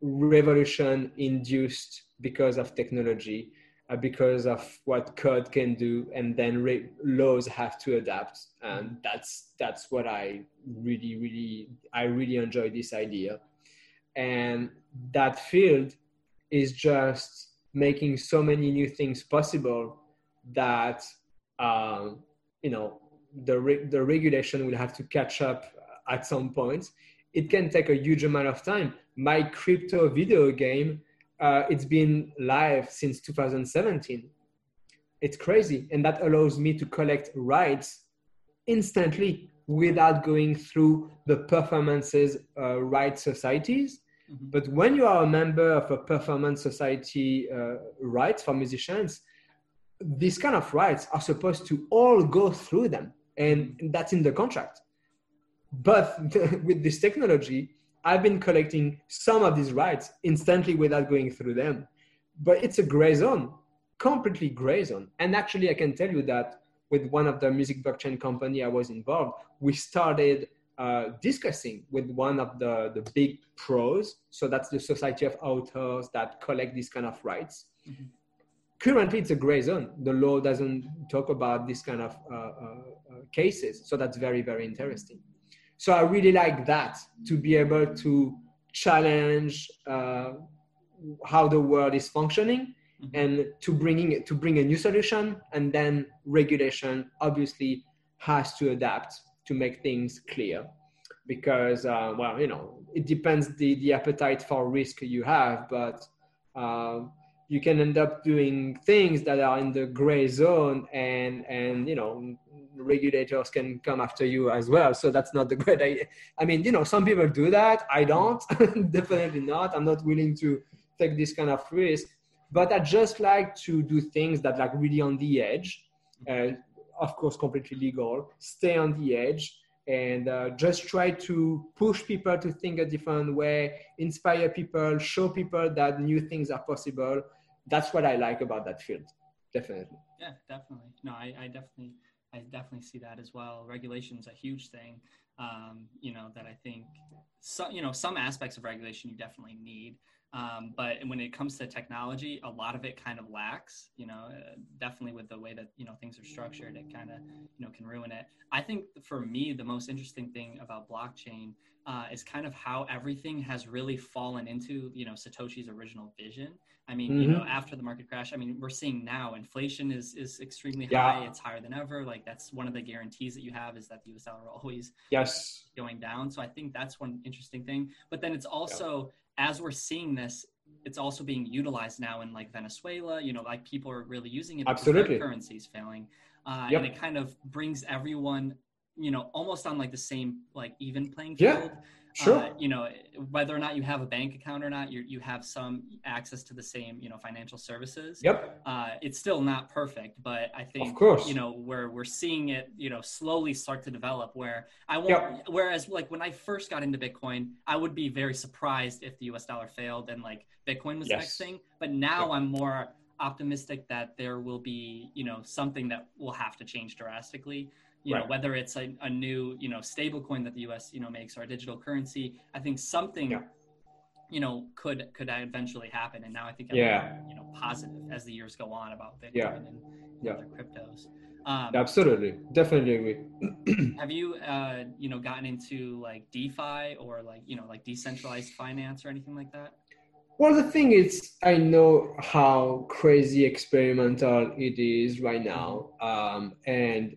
revolution induced because of technology, uh, because of what code can do, and then re- laws have to adapt. And that's that's what I really, really, I really enjoy this idea. And that field is just making so many new things possible that um, you know the re- the regulation will have to catch up at some point. It can take a huge amount of time. My crypto video game, uh, it's been live since 2017. It's crazy, and that allows me to collect rights instantly without going through the performances uh, rights societies. Mm-hmm. But when you are a member of a performance society uh, rights for musicians, these kind of rights are supposed to all go through them and that's in the contract. But with this technology i've been collecting some of these rights instantly without going through them. But it's a gray zone completely gray zone. And actually i can tell you that with one of the music blockchain company i was involved we started uh, discussing with one of the, the big pros. So that's the society of authors that collect these kind of rights. Mm-hmm currently it's a gray zone. The law doesn't talk about this kind of uh, uh, uh, cases. So that's very, very interesting. So I really like that to be able to challenge uh, how the world is functioning mm-hmm. and to bringing it, to bring a new solution and then regulation obviously has to adapt to make things clear because uh, well you know it depends the the appetite for risk you have but uh, you can end up doing things that are in the gray zone and and you know regulators can come after you as well. So that's not the great idea i mean you know some people do that. I don't definitely not. I'm not willing to take this kind of risk but i just like to do things that like really on the edge uh, of course completely legal stay on the edge and uh, just try to push people to think a different way inspire people show people that new things are possible that's what I like about that field. Definitely. Yeah, definitely. No, I, I definitely, I definitely see that as well. Regulation is a huge thing. Um, you know that I think, some, you know, some aspects of regulation you definitely need. Um, but when it comes to technology, a lot of it kind of lacks. You know, uh, definitely with the way that you know things are structured, it kind of you know can ruin it. I think for me, the most interesting thing about blockchain uh, is kind of how everything has really fallen into you know Satoshi's original vision. I mean, mm-hmm. you know, mm-hmm. after the market crash, I mean, we're seeing now inflation is is extremely yeah. high. It's higher than ever. Like that's one of the guarantees that you have is that the U.S. dollar always yes going down. So I think that's one interesting thing. But then it's also as we're seeing this, it's also being utilized now in like Venezuela. You know, like people are really using it. Absolutely, currencies failing, uh, yep. and it kind of brings everyone, you know, almost on like the same like even playing field. Yeah. Sure. Uh, you know, whether or not you have a bank account or not, you you have some access to the same, you know, financial services. Yep. Uh, it's still not perfect, but I think, of course, you know, where we're seeing it, you know, slowly start to develop. Where I won't. Yep. Whereas, like when I first got into Bitcoin, I would be very surprised if the U.S. dollar failed and like Bitcoin was yes. the next thing. But now yep. I'm more optimistic that there will be, you know, something that will have to change drastically you right. know whether it's a, a new you know stable coin that the us you know makes or a digital currency i think something yeah. you know could could eventually happen and now i think I'm yeah you know positive as the years go on about bitcoin yeah. and, and yeah. other cryptos um, absolutely definitely agree have you uh you know gotten into like defi or like you know like decentralized finance or anything like that well, the thing is, I know how crazy experimental it is right now, um, and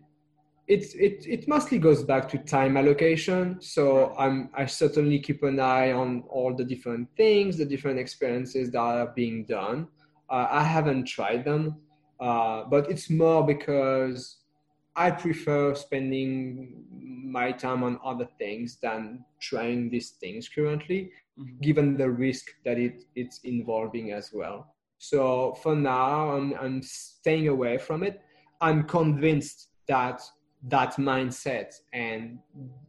it, it, it mostly goes back to time allocation. So I'm, I certainly keep an eye on all the different things, the different experiences that are being done. Uh, I haven't tried them, uh, but it's more because I prefer spending my time on other things than trying these things currently, mm-hmm. given the risk that it, it's involving as well. So for now, I'm, I'm staying away from it. I'm convinced that that mindset and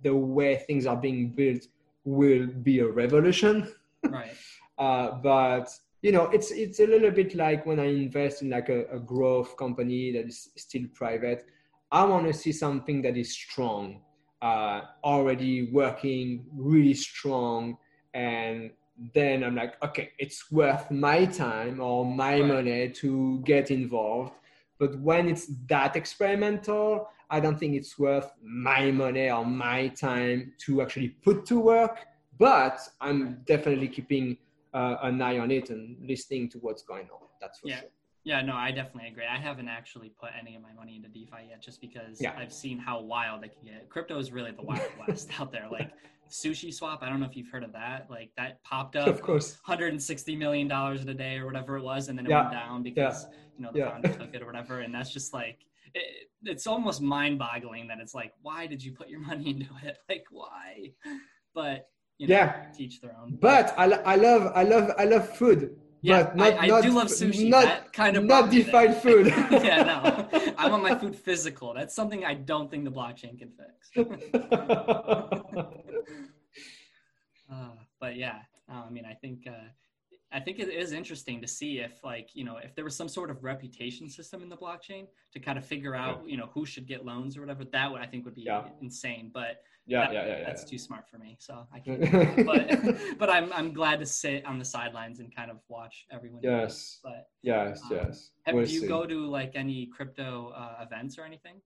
the way things are being built will be a revolution. Right. uh, but you know, it's it's a little bit like when I invest in like a, a growth company that is still private. I want to see something that is strong, uh, already working really strong, and then I'm like, okay, it's worth my time or my right. money to get involved. But when it's that experimental, I don't think it's worth my money or my time to actually put to work. But I'm definitely keeping uh, an eye on it and listening to what's going on. That's for yeah. sure. Yeah, no, I definitely agree. I haven't actually put any of my money into DeFi yet, just because yeah. I've seen how wild it can get. Crypto is really the wild west out there. Like Sushi Swap, I don't know if you've heard of that. Like that popped up, of course, 160 million dollars in a day or whatever it was, and then it yeah. went down because yeah. you know the founder took it or whatever. And that's just like it, it's almost mind-boggling that it's like, why did you put your money into it? Like why? But you know, yeah, teach their own. But I, I love I love I love food. Yeah, but not, I, I not, do love sushi. Not that kind of not defined food. yeah, no, I want my food physical. That's something I don't think the blockchain can fix. uh, but yeah, uh, I mean, I think uh, I think it is interesting to see if like you know if there was some sort of reputation system in the blockchain to kind of figure out yeah. you know who should get loans or whatever. That would I think would be yeah. insane. But yeah, that, yeah, yeah, That's yeah. too smart for me, so I can't. but but I'm I'm glad to sit on the sidelines and kind of watch everyone. Yes. But yes, um, yes. Have we'll you see. go to like any crypto uh, events or anything?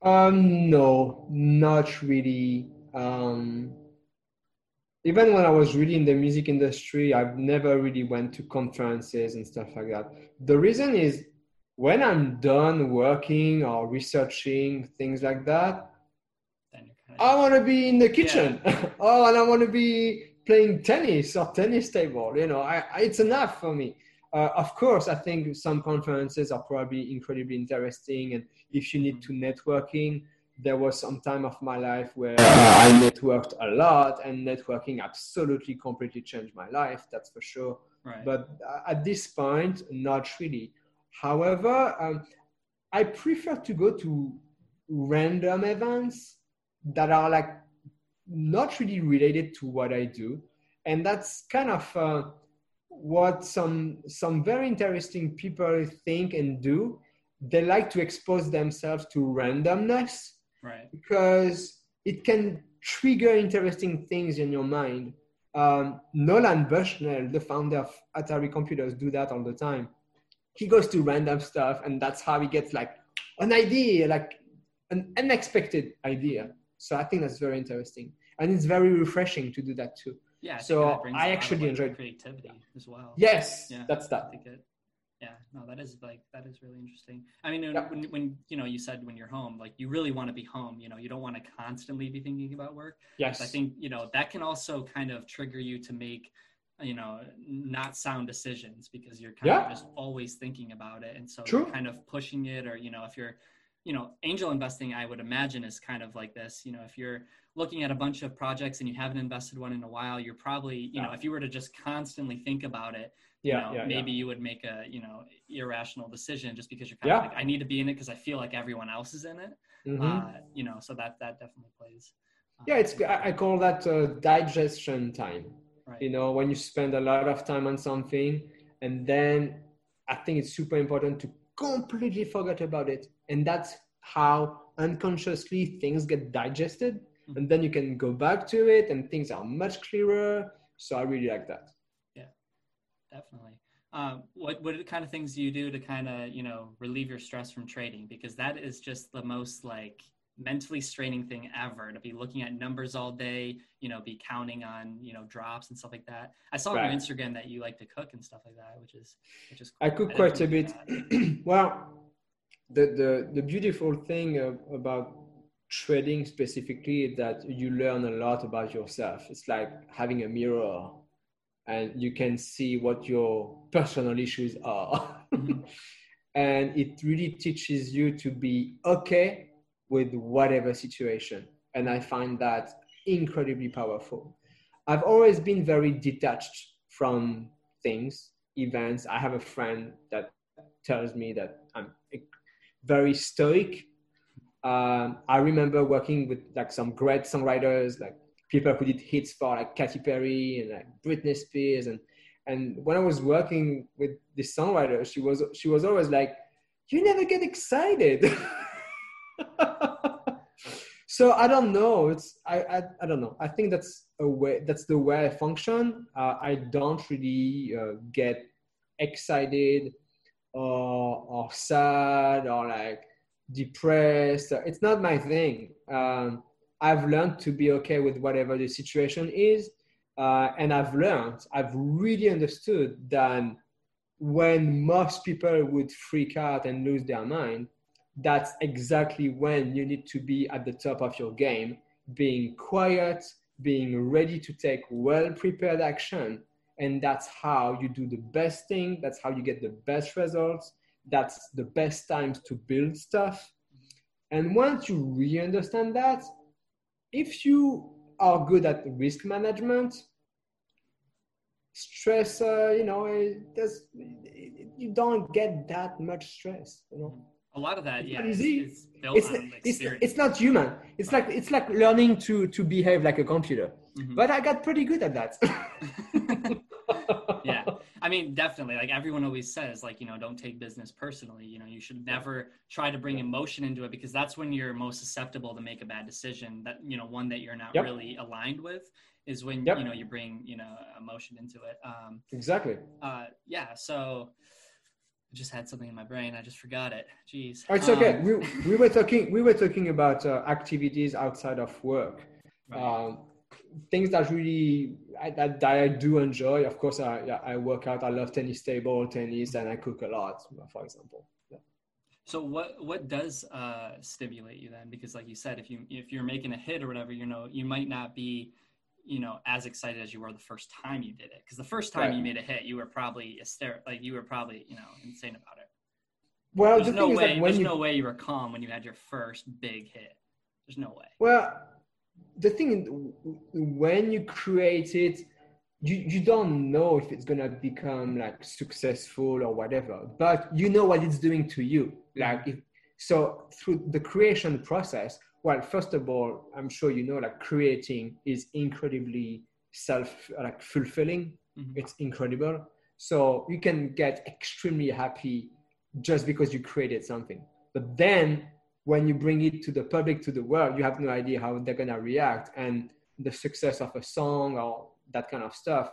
Um, no, not really. Um, even when I was really in the music industry, I've never really went to conferences and stuff like that. The reason is when I'm done working or researching things like that, I want to be in the kitchen. Yeah. oh, and I want to be playing tennis or tennis table. You know, I, I, it's enough for me. Uh, of course, I think some conferences are probably incredibly interesting, and if you need to networking, there was some time of my life where I networked a lot, and networking absolutely completely changed my life. That's for sure. Right. But at this point, not really. However, um, I prefer to go to random events that are like not really related to what I do, and that's kind of uh, what some some very interesting people think and do. They like to expose themselves to randomness, right? Because it can trigger interesting things in your mind. Um, Nolan Bushnell, the founder of Atari Computers, do that all the time. He goes to random stuff, and that's how he gets like an idea, like an unexpected idea. So I think that's very interesting, and it's very refreshing to do that too. Yeah. I so I actually enjoy creativity as well. Yes, yeah, that's that. Yeah, no, that is like that is really interesting. I mean, when when you know you said when you're home, like you really want to be home. You know, you don't want to constantly be thinking about work. Yes. I think you know that can also kind of trigger you to make you know not sound decisions because you're kind yeah. of just always thinking about it and so True. you're kind of pushing it or you know if you're you know, angel investing, I would imagine, is kind of like this. You know, if you're looking at a bunch of projects and you haven't invested one in a while, you're probably, you yeah. know, if you were to just constantly think about it, yeah, you know, yeah, maybe yeah. you would make a, you know, irrational decision just because you're kind of like, I need to be in it because I feel like everyone else is in it. Mm-hmm. Uh, you know, so that that definitely plays. Uh, yeah, it's I call that uh, digestion time. Right. You know, when you spend a lot of time on something, and then I think it's super important to completely forget about it and that's how unconsciously things get digested mm-hmm. and then you can go back to it and things are much clearer so i really like that yeah definitely um, what what kind of things do you do to kind of you know relieve your stress from trading because that is just the most like mentally straining thing ever to be looking at numbers all day you know be counting on you know drops and stuff like that i saw right. on instagram that you like to cook and stuff like that which is which is cool. i cook I quite a bit well the, the, the beautiful thing about trading specifically that you learn a lot about yourself. It's like having a mirror and you can see what your personal issues are. Mm-hmm. and it really teaches you to be okay with whatever situation. And I find that incredibly powerful. I've always been very detached from things, events. I have a friend that tells me that I'm very stoic. Um, I remember working with like some great songwriters like people who did hits for like Katy Perry and like Britney Spears and and when I was working with this songwriter, she was she was always like, "You never get excited." so I don't know. It's I, I I don't know. I think that's a way. That's the way I function. Uh, I don't really uh, get excited or or sad or like depressed. It's not my thing. Um, I've learned to be okay with whatever the situation is. Uh, and I've learned, I've really understood that when most people would freak out and lose their mind, that's exactly when you need to be at the top of your game, being quiet, being ready to take well prepared action. And that's how you do the best thing. That's how you get the best results. That's the best times to build stuff. And once you really understand that, if you are good at risk management, stress, uh, you know, does, you don't get that much stress, you know. A lot of that, it's yeah, it's, it's, it's, it's, not human. It's right. like it's like learning to to behave like a computer. Mm-hmm. But I got pretty good at that. yeah. I mean, definitely. Like everyone always says, like, you know, don't take business personally. You know, you should never try to bring emotion into it because that's when you're most susceptible to make a bad decision. That, you know, one that you're not yep. really aligned with is when, yep. you know, you bring, you know, emotion into it. Um, exactly. Uh, yeah. So I just had something in my brain. I just forgot it. Jeez. Oh, it's okay. Um, we, we were talking, we were talking about uh, activities outside of work. Right. Um, things that really I, that, that I do enjoy. Of course, I I work out. I love tennis table tennis, and I cook a lot, for example. Yeah. So what what does uh, stimulate you then? Because like you said, if you if you're making a hit or whatever, you know, you might not be you know as excited as you were the first time you did it because the first time right. you made a hit you were probably hysterical like you were probably you know insane about it well there's the no way there's you... no way you were calm when you had your first big hit there's no way well the thing when you create it you, you don't know if it's gonna become like successful or whatever but you know what it's doing to you. Like if, so through the creation process well first of all i'm sure you know like creating is incredibly self like fulfilling. Mm-hmm. it's incredible. So you can get extremely happy just because you created something. But then when you bring it to the public, to the world, you have no idea how they're gonna react. And the success of a song or that kind of stuff,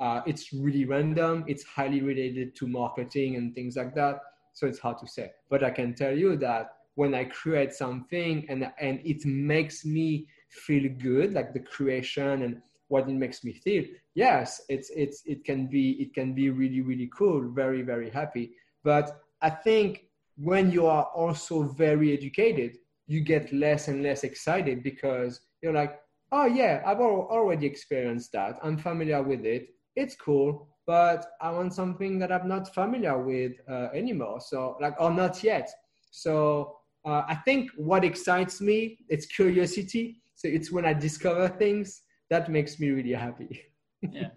uh, it's really random. It's highly related to marketing and things like that. So it's hard to say. But I can tell you that when I create something and and it makes me feel good, like the creation and what it makes me feel, yes, it's it's it can be it can be really really cool, very very happy. But I think when you are also very educated, you get less and less excited because you're like, oh yeah, I've already experienced that. I'm familiar with it. It's cool, but I want something that I'm not familiar with uh, anymore. So like, or not yet. So uh, I think what excites me, it's curiosity. So it's when I discover things that makes me really happy. yeah.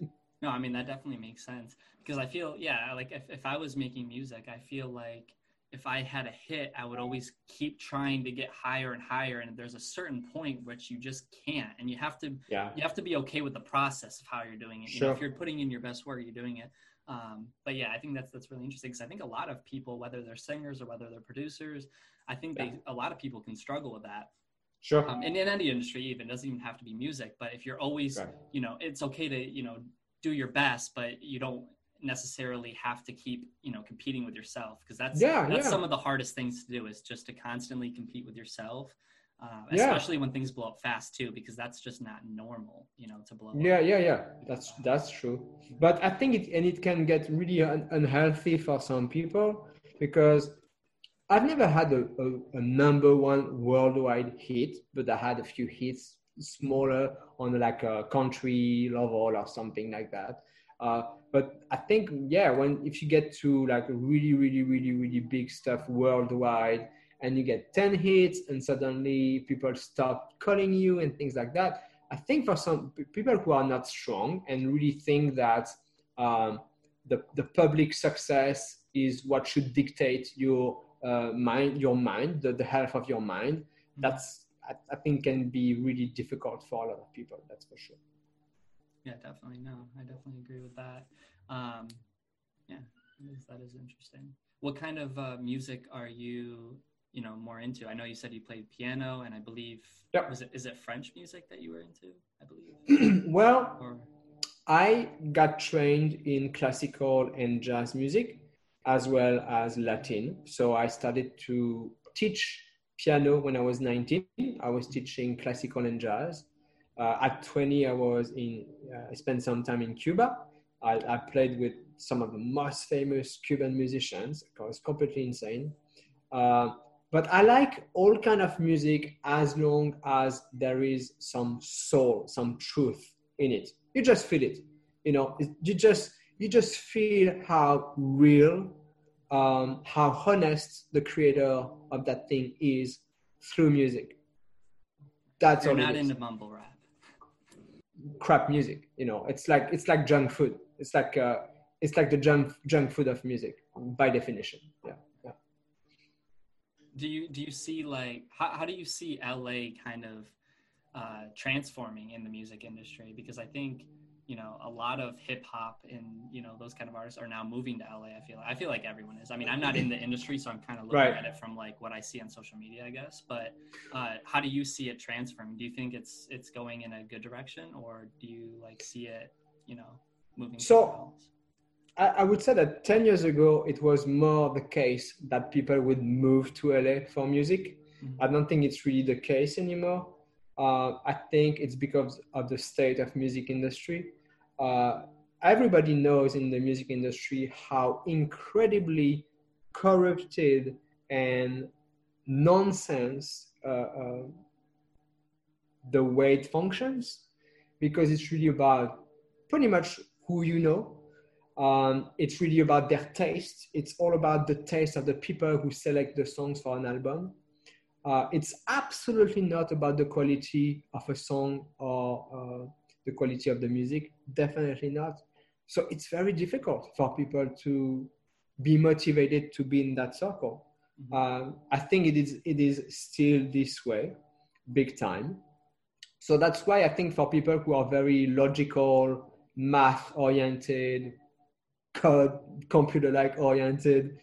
No, I mean, that definitely makes sense because I feel, yeah, like if, if I was making music, I feel like if I had a hit, I would always keep trying to get higher and higher. And there's a certain point which you just can't, and you have to, yeah. you have to be okay with the process of how you're doing it. Sure. You know, if you're putting in your best work, you're doing it. Um, but yeah, I think that's that's really interesting because I think a lot of people, whether they're singers or whether they're producers, I think yeah. they a lot of people can struggle with that. Sure. Um, and in any industry, even doesn't even have to be music, but if you're always, right. you know, it's okay to you know do your best, but you don't necessarily have to keep you know competing with yourself because that's yeah, that's yeah. some of the hardest things to do is just to constantly compete with yourself uh, especially yeah. when things blow up fast too because that's just not normal you know to blow up. yeah yeah yeah that's that's true but i think it and it can get really un- unhealthy for some people because i've never had a, a, a number one worldwide hit but i had a few hits smaller on like a country level or something like that uh, but I think yeah, when if you get to like really, really, really, really big stuff worldwide, and you get ten hits, and suddenly people stop calling you and things like that. I think for some people who are not strong and really think that um, the the public success is what should dictate your uh, mind, your mind, the, the health of your mind. That's I, I think can be really difficult for a lot of people. That's for sure. Yeah, definitely. No, I definitely agree with that. Um, yeah, that is, that is interesting. What kind of uh, music are you, you know, more into? I know you said you played piano, and I believe yep. was it is it French music that you were into? I believe. well, or... I got trained in classical and jazz music, as well as Latin. So I started to teach piano when I was 19. I was teaching classical and jazz. Uh, at 20, I was in. Uh, I spent some time in Cuba. I, I, played with some of the most famous Cuban musicians. I was completely insane. Uh, but I like all kind of music as long as there is some soul, some truth in it. You just feel it. You know, you just you just feel how real, um, how honest the creator of that thing is through music. That's You're all. not into mumble rap. Crap music, you know. It's like it's like junk food. It's like uh, it's like the junk junk food of music by definition. Yeah, yeah. Do you do you see like how how do you see LA kind of uh, transforming in the music industry? Because I think you know a lot of hip hop and you know those kind of artists are now moving to LA. I feel like I feel like everyone is. I mean, I'm not in the industry, so I'm kind of looking right. at it from like what I see on social media, I guess. But uh, how do you see it transferring? Do you think it's it's going in a good direction, or do you like see it, you know, moving? So. I, I would say that 10 years ago, it was more the case that people would move to LA for music. Mm-hmm. I don't think it's really the case anymore. Uh, I think it's because of the state of music industry uh, everybody knows in the music industry how incredibly corrupted and nonsense uh, uh, the way it functions because it's really about pretty much who you know. Um, it's really about their taste. It's all about the taste of the people who select the songs for an album. Uh, it's absolutely not about the quality of a song or uh, the quality of the music? Definitely not. So it's very difficult for people to be motivated to be in that circle. Mm-hmm. Um, I think it is it is still this way, big time. So that's why I think for people who are very logical, math oriented, code computer like oriented,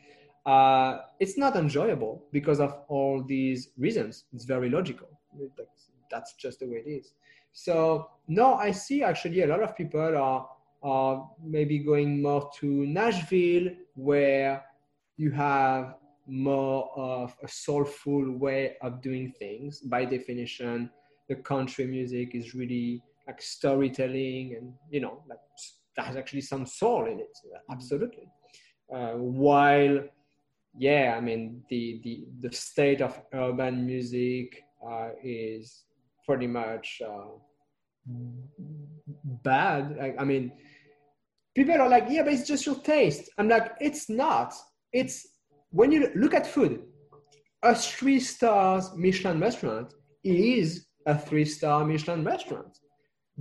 uh, it's not enjoyable because of all these reasons. It's very logical. That's just the way it is. So no, I see actually a lot of people are, are maybe going more to Nashville where you have more of a soulful way of doing things. By definition, the country music is really like storytelling and, you know, like has actually some soul in it. Absolutely. Uh, while, yeah, I mean, the, the, the state of urban music uh, is pretty much uh, bad. I, I mean, people are like, yeah, but it's just your taste. I'm like, it's not. It's when you look at food, a three stars Michelin restaurant is a three star Michelin restaurant.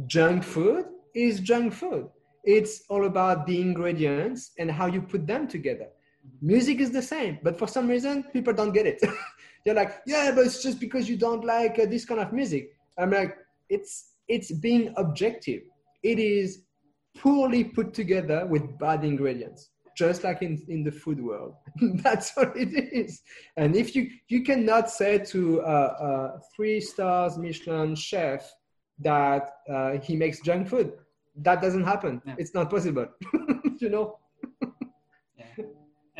Junk food is junk food. It's all about the ingredients and how you put them together. Music is the same, but for some reason, people don't get it. They're like, yeah, but it's just because you don't like uh, this kind of music. I'm like, it's it's being objective. It is poorly put together with bad ingredients, just like in, in the food world. That's what it is. And if you you cannot say to a, a three stars Michelin chef that uh, he makes junk food, that doesn't happen. Yeah. It's not possible. you know.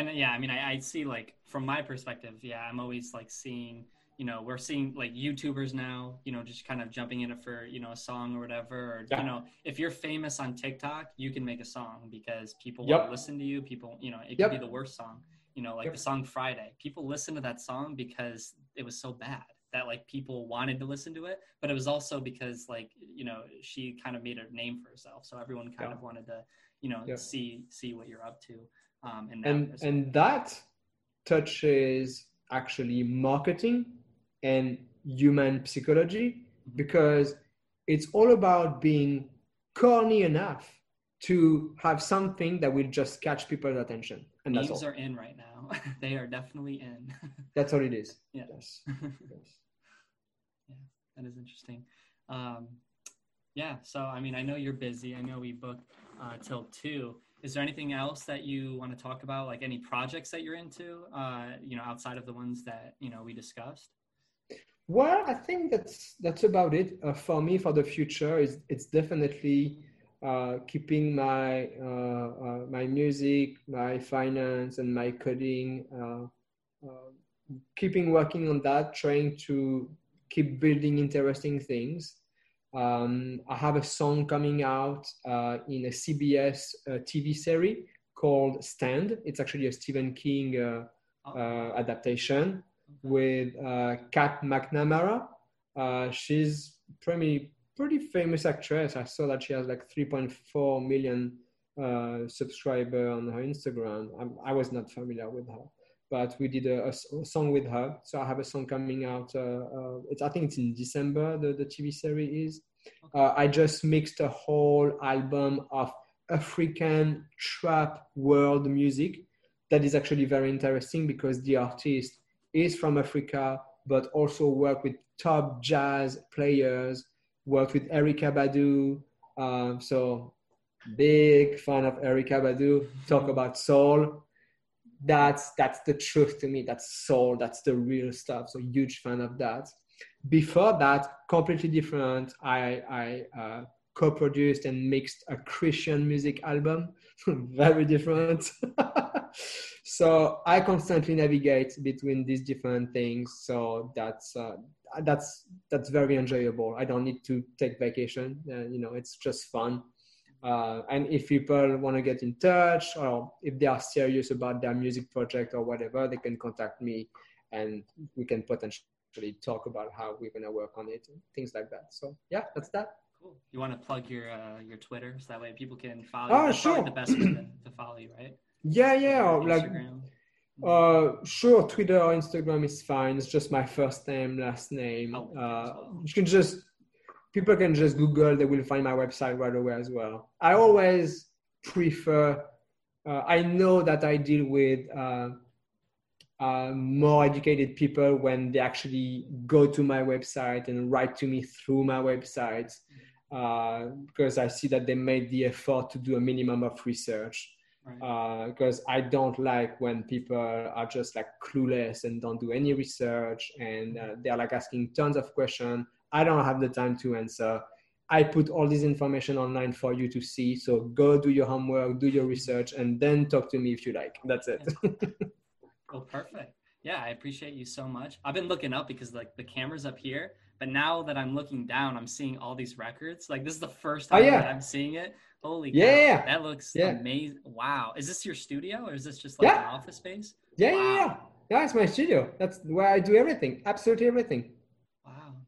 Yeah, and yeah, I mean, I, I see like from my perspective, yeah, I'm always like seeing you know we're seeing like youtubers now you know just kind of jumping in it for you know a song or whatever or yeah. you know if you're famous on tiktok you can make a song because people yep. will listen to you people you know it could yep. be the worst song you know like yep. the song friday people listen to that song because it was so bad that like people wanted to listen to it but it was also because like you know she kind of made a name for herself so everyone kind yeah. of wanted to you know see see what you're up to um and and, and that touches actually marketing and human psychology because it's all about being corny enough to have something that will just catch people's attention. And Memes that's all. are in right now. they are definitely in. that's all it is. Yeah. Yes. yes. Yeah, that is interesting. Um, yeah, so I mean, I know you're busy. I know we booked uh, till two. Is there anything else that you want to talk about, like any projects that you're into, uh, you know, outside of the ones that you know we discussed? Well, I think that's that's about it uh, for me for the future. Is it's definitely uh, keeping my uh, uh my music, my finance, and my coding. Uh, keeping working on that, trying to keep building interesting things. Um, I have a song coming out in a CBS TV series called Stand. It's actually a Stephen King oh. adaptation with uh, Kat McNamara. Uh, she's pretty pretty famous actress. I saw that she has like 3.4 million uh, subscriber on her Instagram. I'm, i was not familiar with her, but we did a, a, song with her. So I have a song coming out. Uh, uh, it's I think it's in December. The the TV series is. Uh, I just mixed a whole album of African trap world music. That is actually very interesting because the artist is from Africa, but also work with top jazz players, worked with Erykah Badu. Um, so big fan of Erykah Badu. Talk about soul. That's that's the truth to me. That's soul. That's the real stuff. So huge fan of that. Before that, completely different. I I uh, co-produced and mixed a Christian music album. Very different. so i constantly navigate between these different things so that's uh, that's that's very enjoyable i don't need to take vacation uh, you know it's just fun uh, and if people want to get in touch or if they are serious about their music project or whatever they can contact me and we can potentially talk about how we're going to work on it and things like that so yeah that's that cool you want to plug your uh, your twitter so that way people can follow oh, you that's sure. the best way to, to follow you right yeah, yeah. Like, uh, sure, Twitter or Instagram is fine. It's just my first name, last name. Oh, uh, you can just people can just Google. They will find my website right away as well. I always prefer. Uh, I know that I deal with uh, uh, more educated people when they actually go to my website and write to me through my website uh, because I see that they made the effort to do a minimum of research because right. uh, I don't like when people are just like clueless and don't do any research and uh, they're like asking tons of questions. I don't have the time to answer. I put all this information online for you to see. So go do your homework, do your research, and then talk to me if you like. That's it. oh, perfect. Yeah, I appreciate you so much. I've been looking up because like the camera's up here, but now that I'm looking down, I'm seeing all these records. Like this is the first oh, time oh, yeah. I'm seeing it. Holy yeah, cow, that looks yeah. amazing. Wow. Is this your studio or is this just like yeah. an office space? Yeah, wow. yeah, yeah. Yeah, it's my studio. That's where I do everything. Absolutely everything.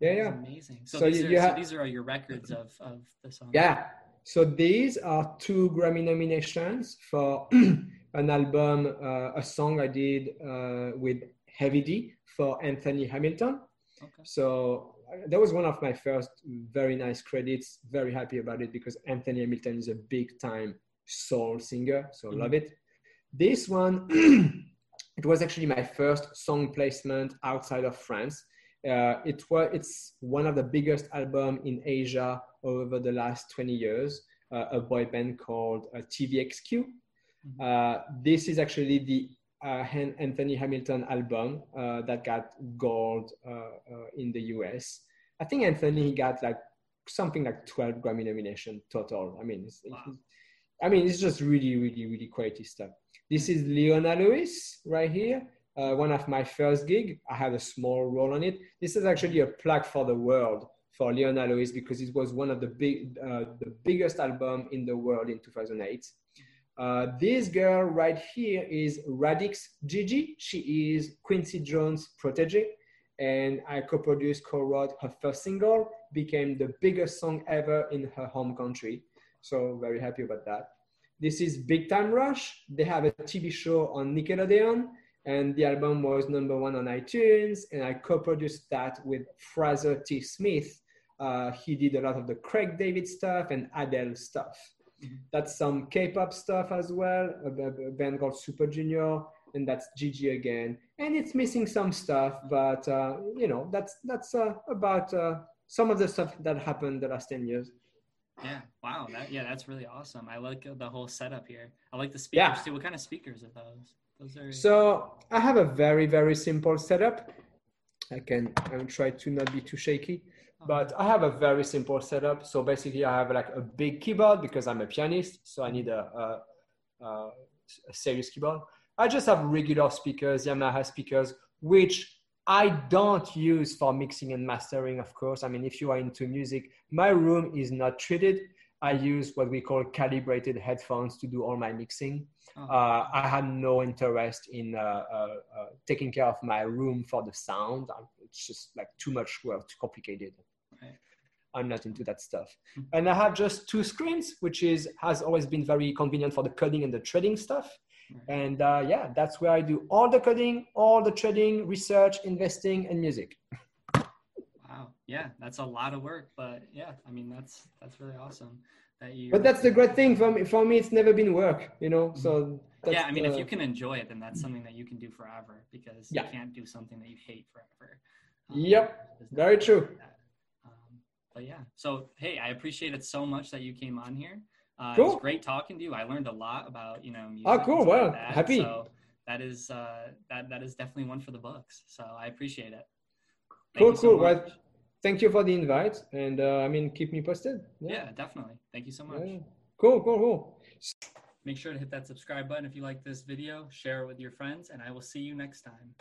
Yeah, yeah. Amazing. So, so these, you, are, you have, so these are your records of, of the song. Yeah. So these are two Grammy nominations for an album, uh, a song I did uh, with Heavy D for Anthony Hamilton. Okay. So that was one of my first very nice credits. Very happy about it because Anthony Hamilton is a big time soul singer, so mm-hmm. love it. This one, it was actually my first song placement outside of France. Uh, it was it's one of the biggest album in Asia over the last 20 years. Uh, a boy band called uh, TVXQ. Mm-hmm. Uh, this is actually the uh, Anthony Hamilton album uh, that got gold uh, uh, in the US. I think Anthony got like something like 12 Grammy nomination total. I mean, it's, wow. I mean, it's just really, really, really quality stuff. This is Leona Lewis right here. Uh, one of my first gig. I had a small role on it. This is actually a plaque for the world for Leona Lewis because it was one of the big, uh, the biggest album in the world in 2008. Uh, this girl right here is Radix Gigi. She is Quincy Jones' protege, and I co-produced, co-wrote her first single, became the biggest song ever in her home country. So very happy about that. This is Big Time Rush. They have a TV show on Nickelodeon, and the album was number one on iTunes, and I co-produced that with Fraser T. Smith. Uh, he did a lot of the Craig David stuff and Adele stuff. That's some K-pop stuff as well. A, a band called Super Junior. and that's GG again. And it's missing some stuff, but uh, you know, that's that's uh, about uh, some of the stuff that happened the last ten years. Yeah. Wow. That, yeah, that's really awesome. I like the whole setup here. I like the speakers yeah. too. What kind of speakers are those? Oh, are. So I have a very very simple setup. I can I will try to not be too shaky, oh. but I have a very simple setup. So basically, I have like a big keyboard because I'm a pianist, so I need a, a, a serious keyboard. I just have regular speakers, Yamaha speakers, which I don't use for mixing and mastering, of course. I mean, if you are into music, my room is not treated. I use what we call calibrated headphones to do all my mixing. Oh. Uh, I had no interest in uh, uh, uh taking care of my room for the sound. It's just like too much work, too complicated. Right. I'm not into that stuff. Mm-hmm. And I have just two screens, which is has always been very convenient for the coding and the trading stuff. And uh, yeah, that's where I do all the coding, all the trading, research, investing, and music. Yeah, that's a lot of work, but yeah, I mean that's that's really awesome that you. But that's the great thing for me. For me, it's never been work, you know. So yeah, I mean, the... if you can enjoy it, then that's something that you can do forever because yeah. you can't do something that you hate forever. Um, yep, very true. Um, but yeah, so hey, I appreciate it so much that you came on here. Uh, cool. It was great talking to you. I learned a lot about you know music. Oh, cool! Well, like happy. So that is uh, that that is definitely one for the books. So I appreciate it. Thank cool, so cool. Well, thank you for the invite, and uh, I mean, keep me posted. Yeah, yeah definitely. Thank you so much. Yeah. Cool, cool, cool. Make sure to hit that subscribe button if you like this video. Share it with your friends, and I will see you next time.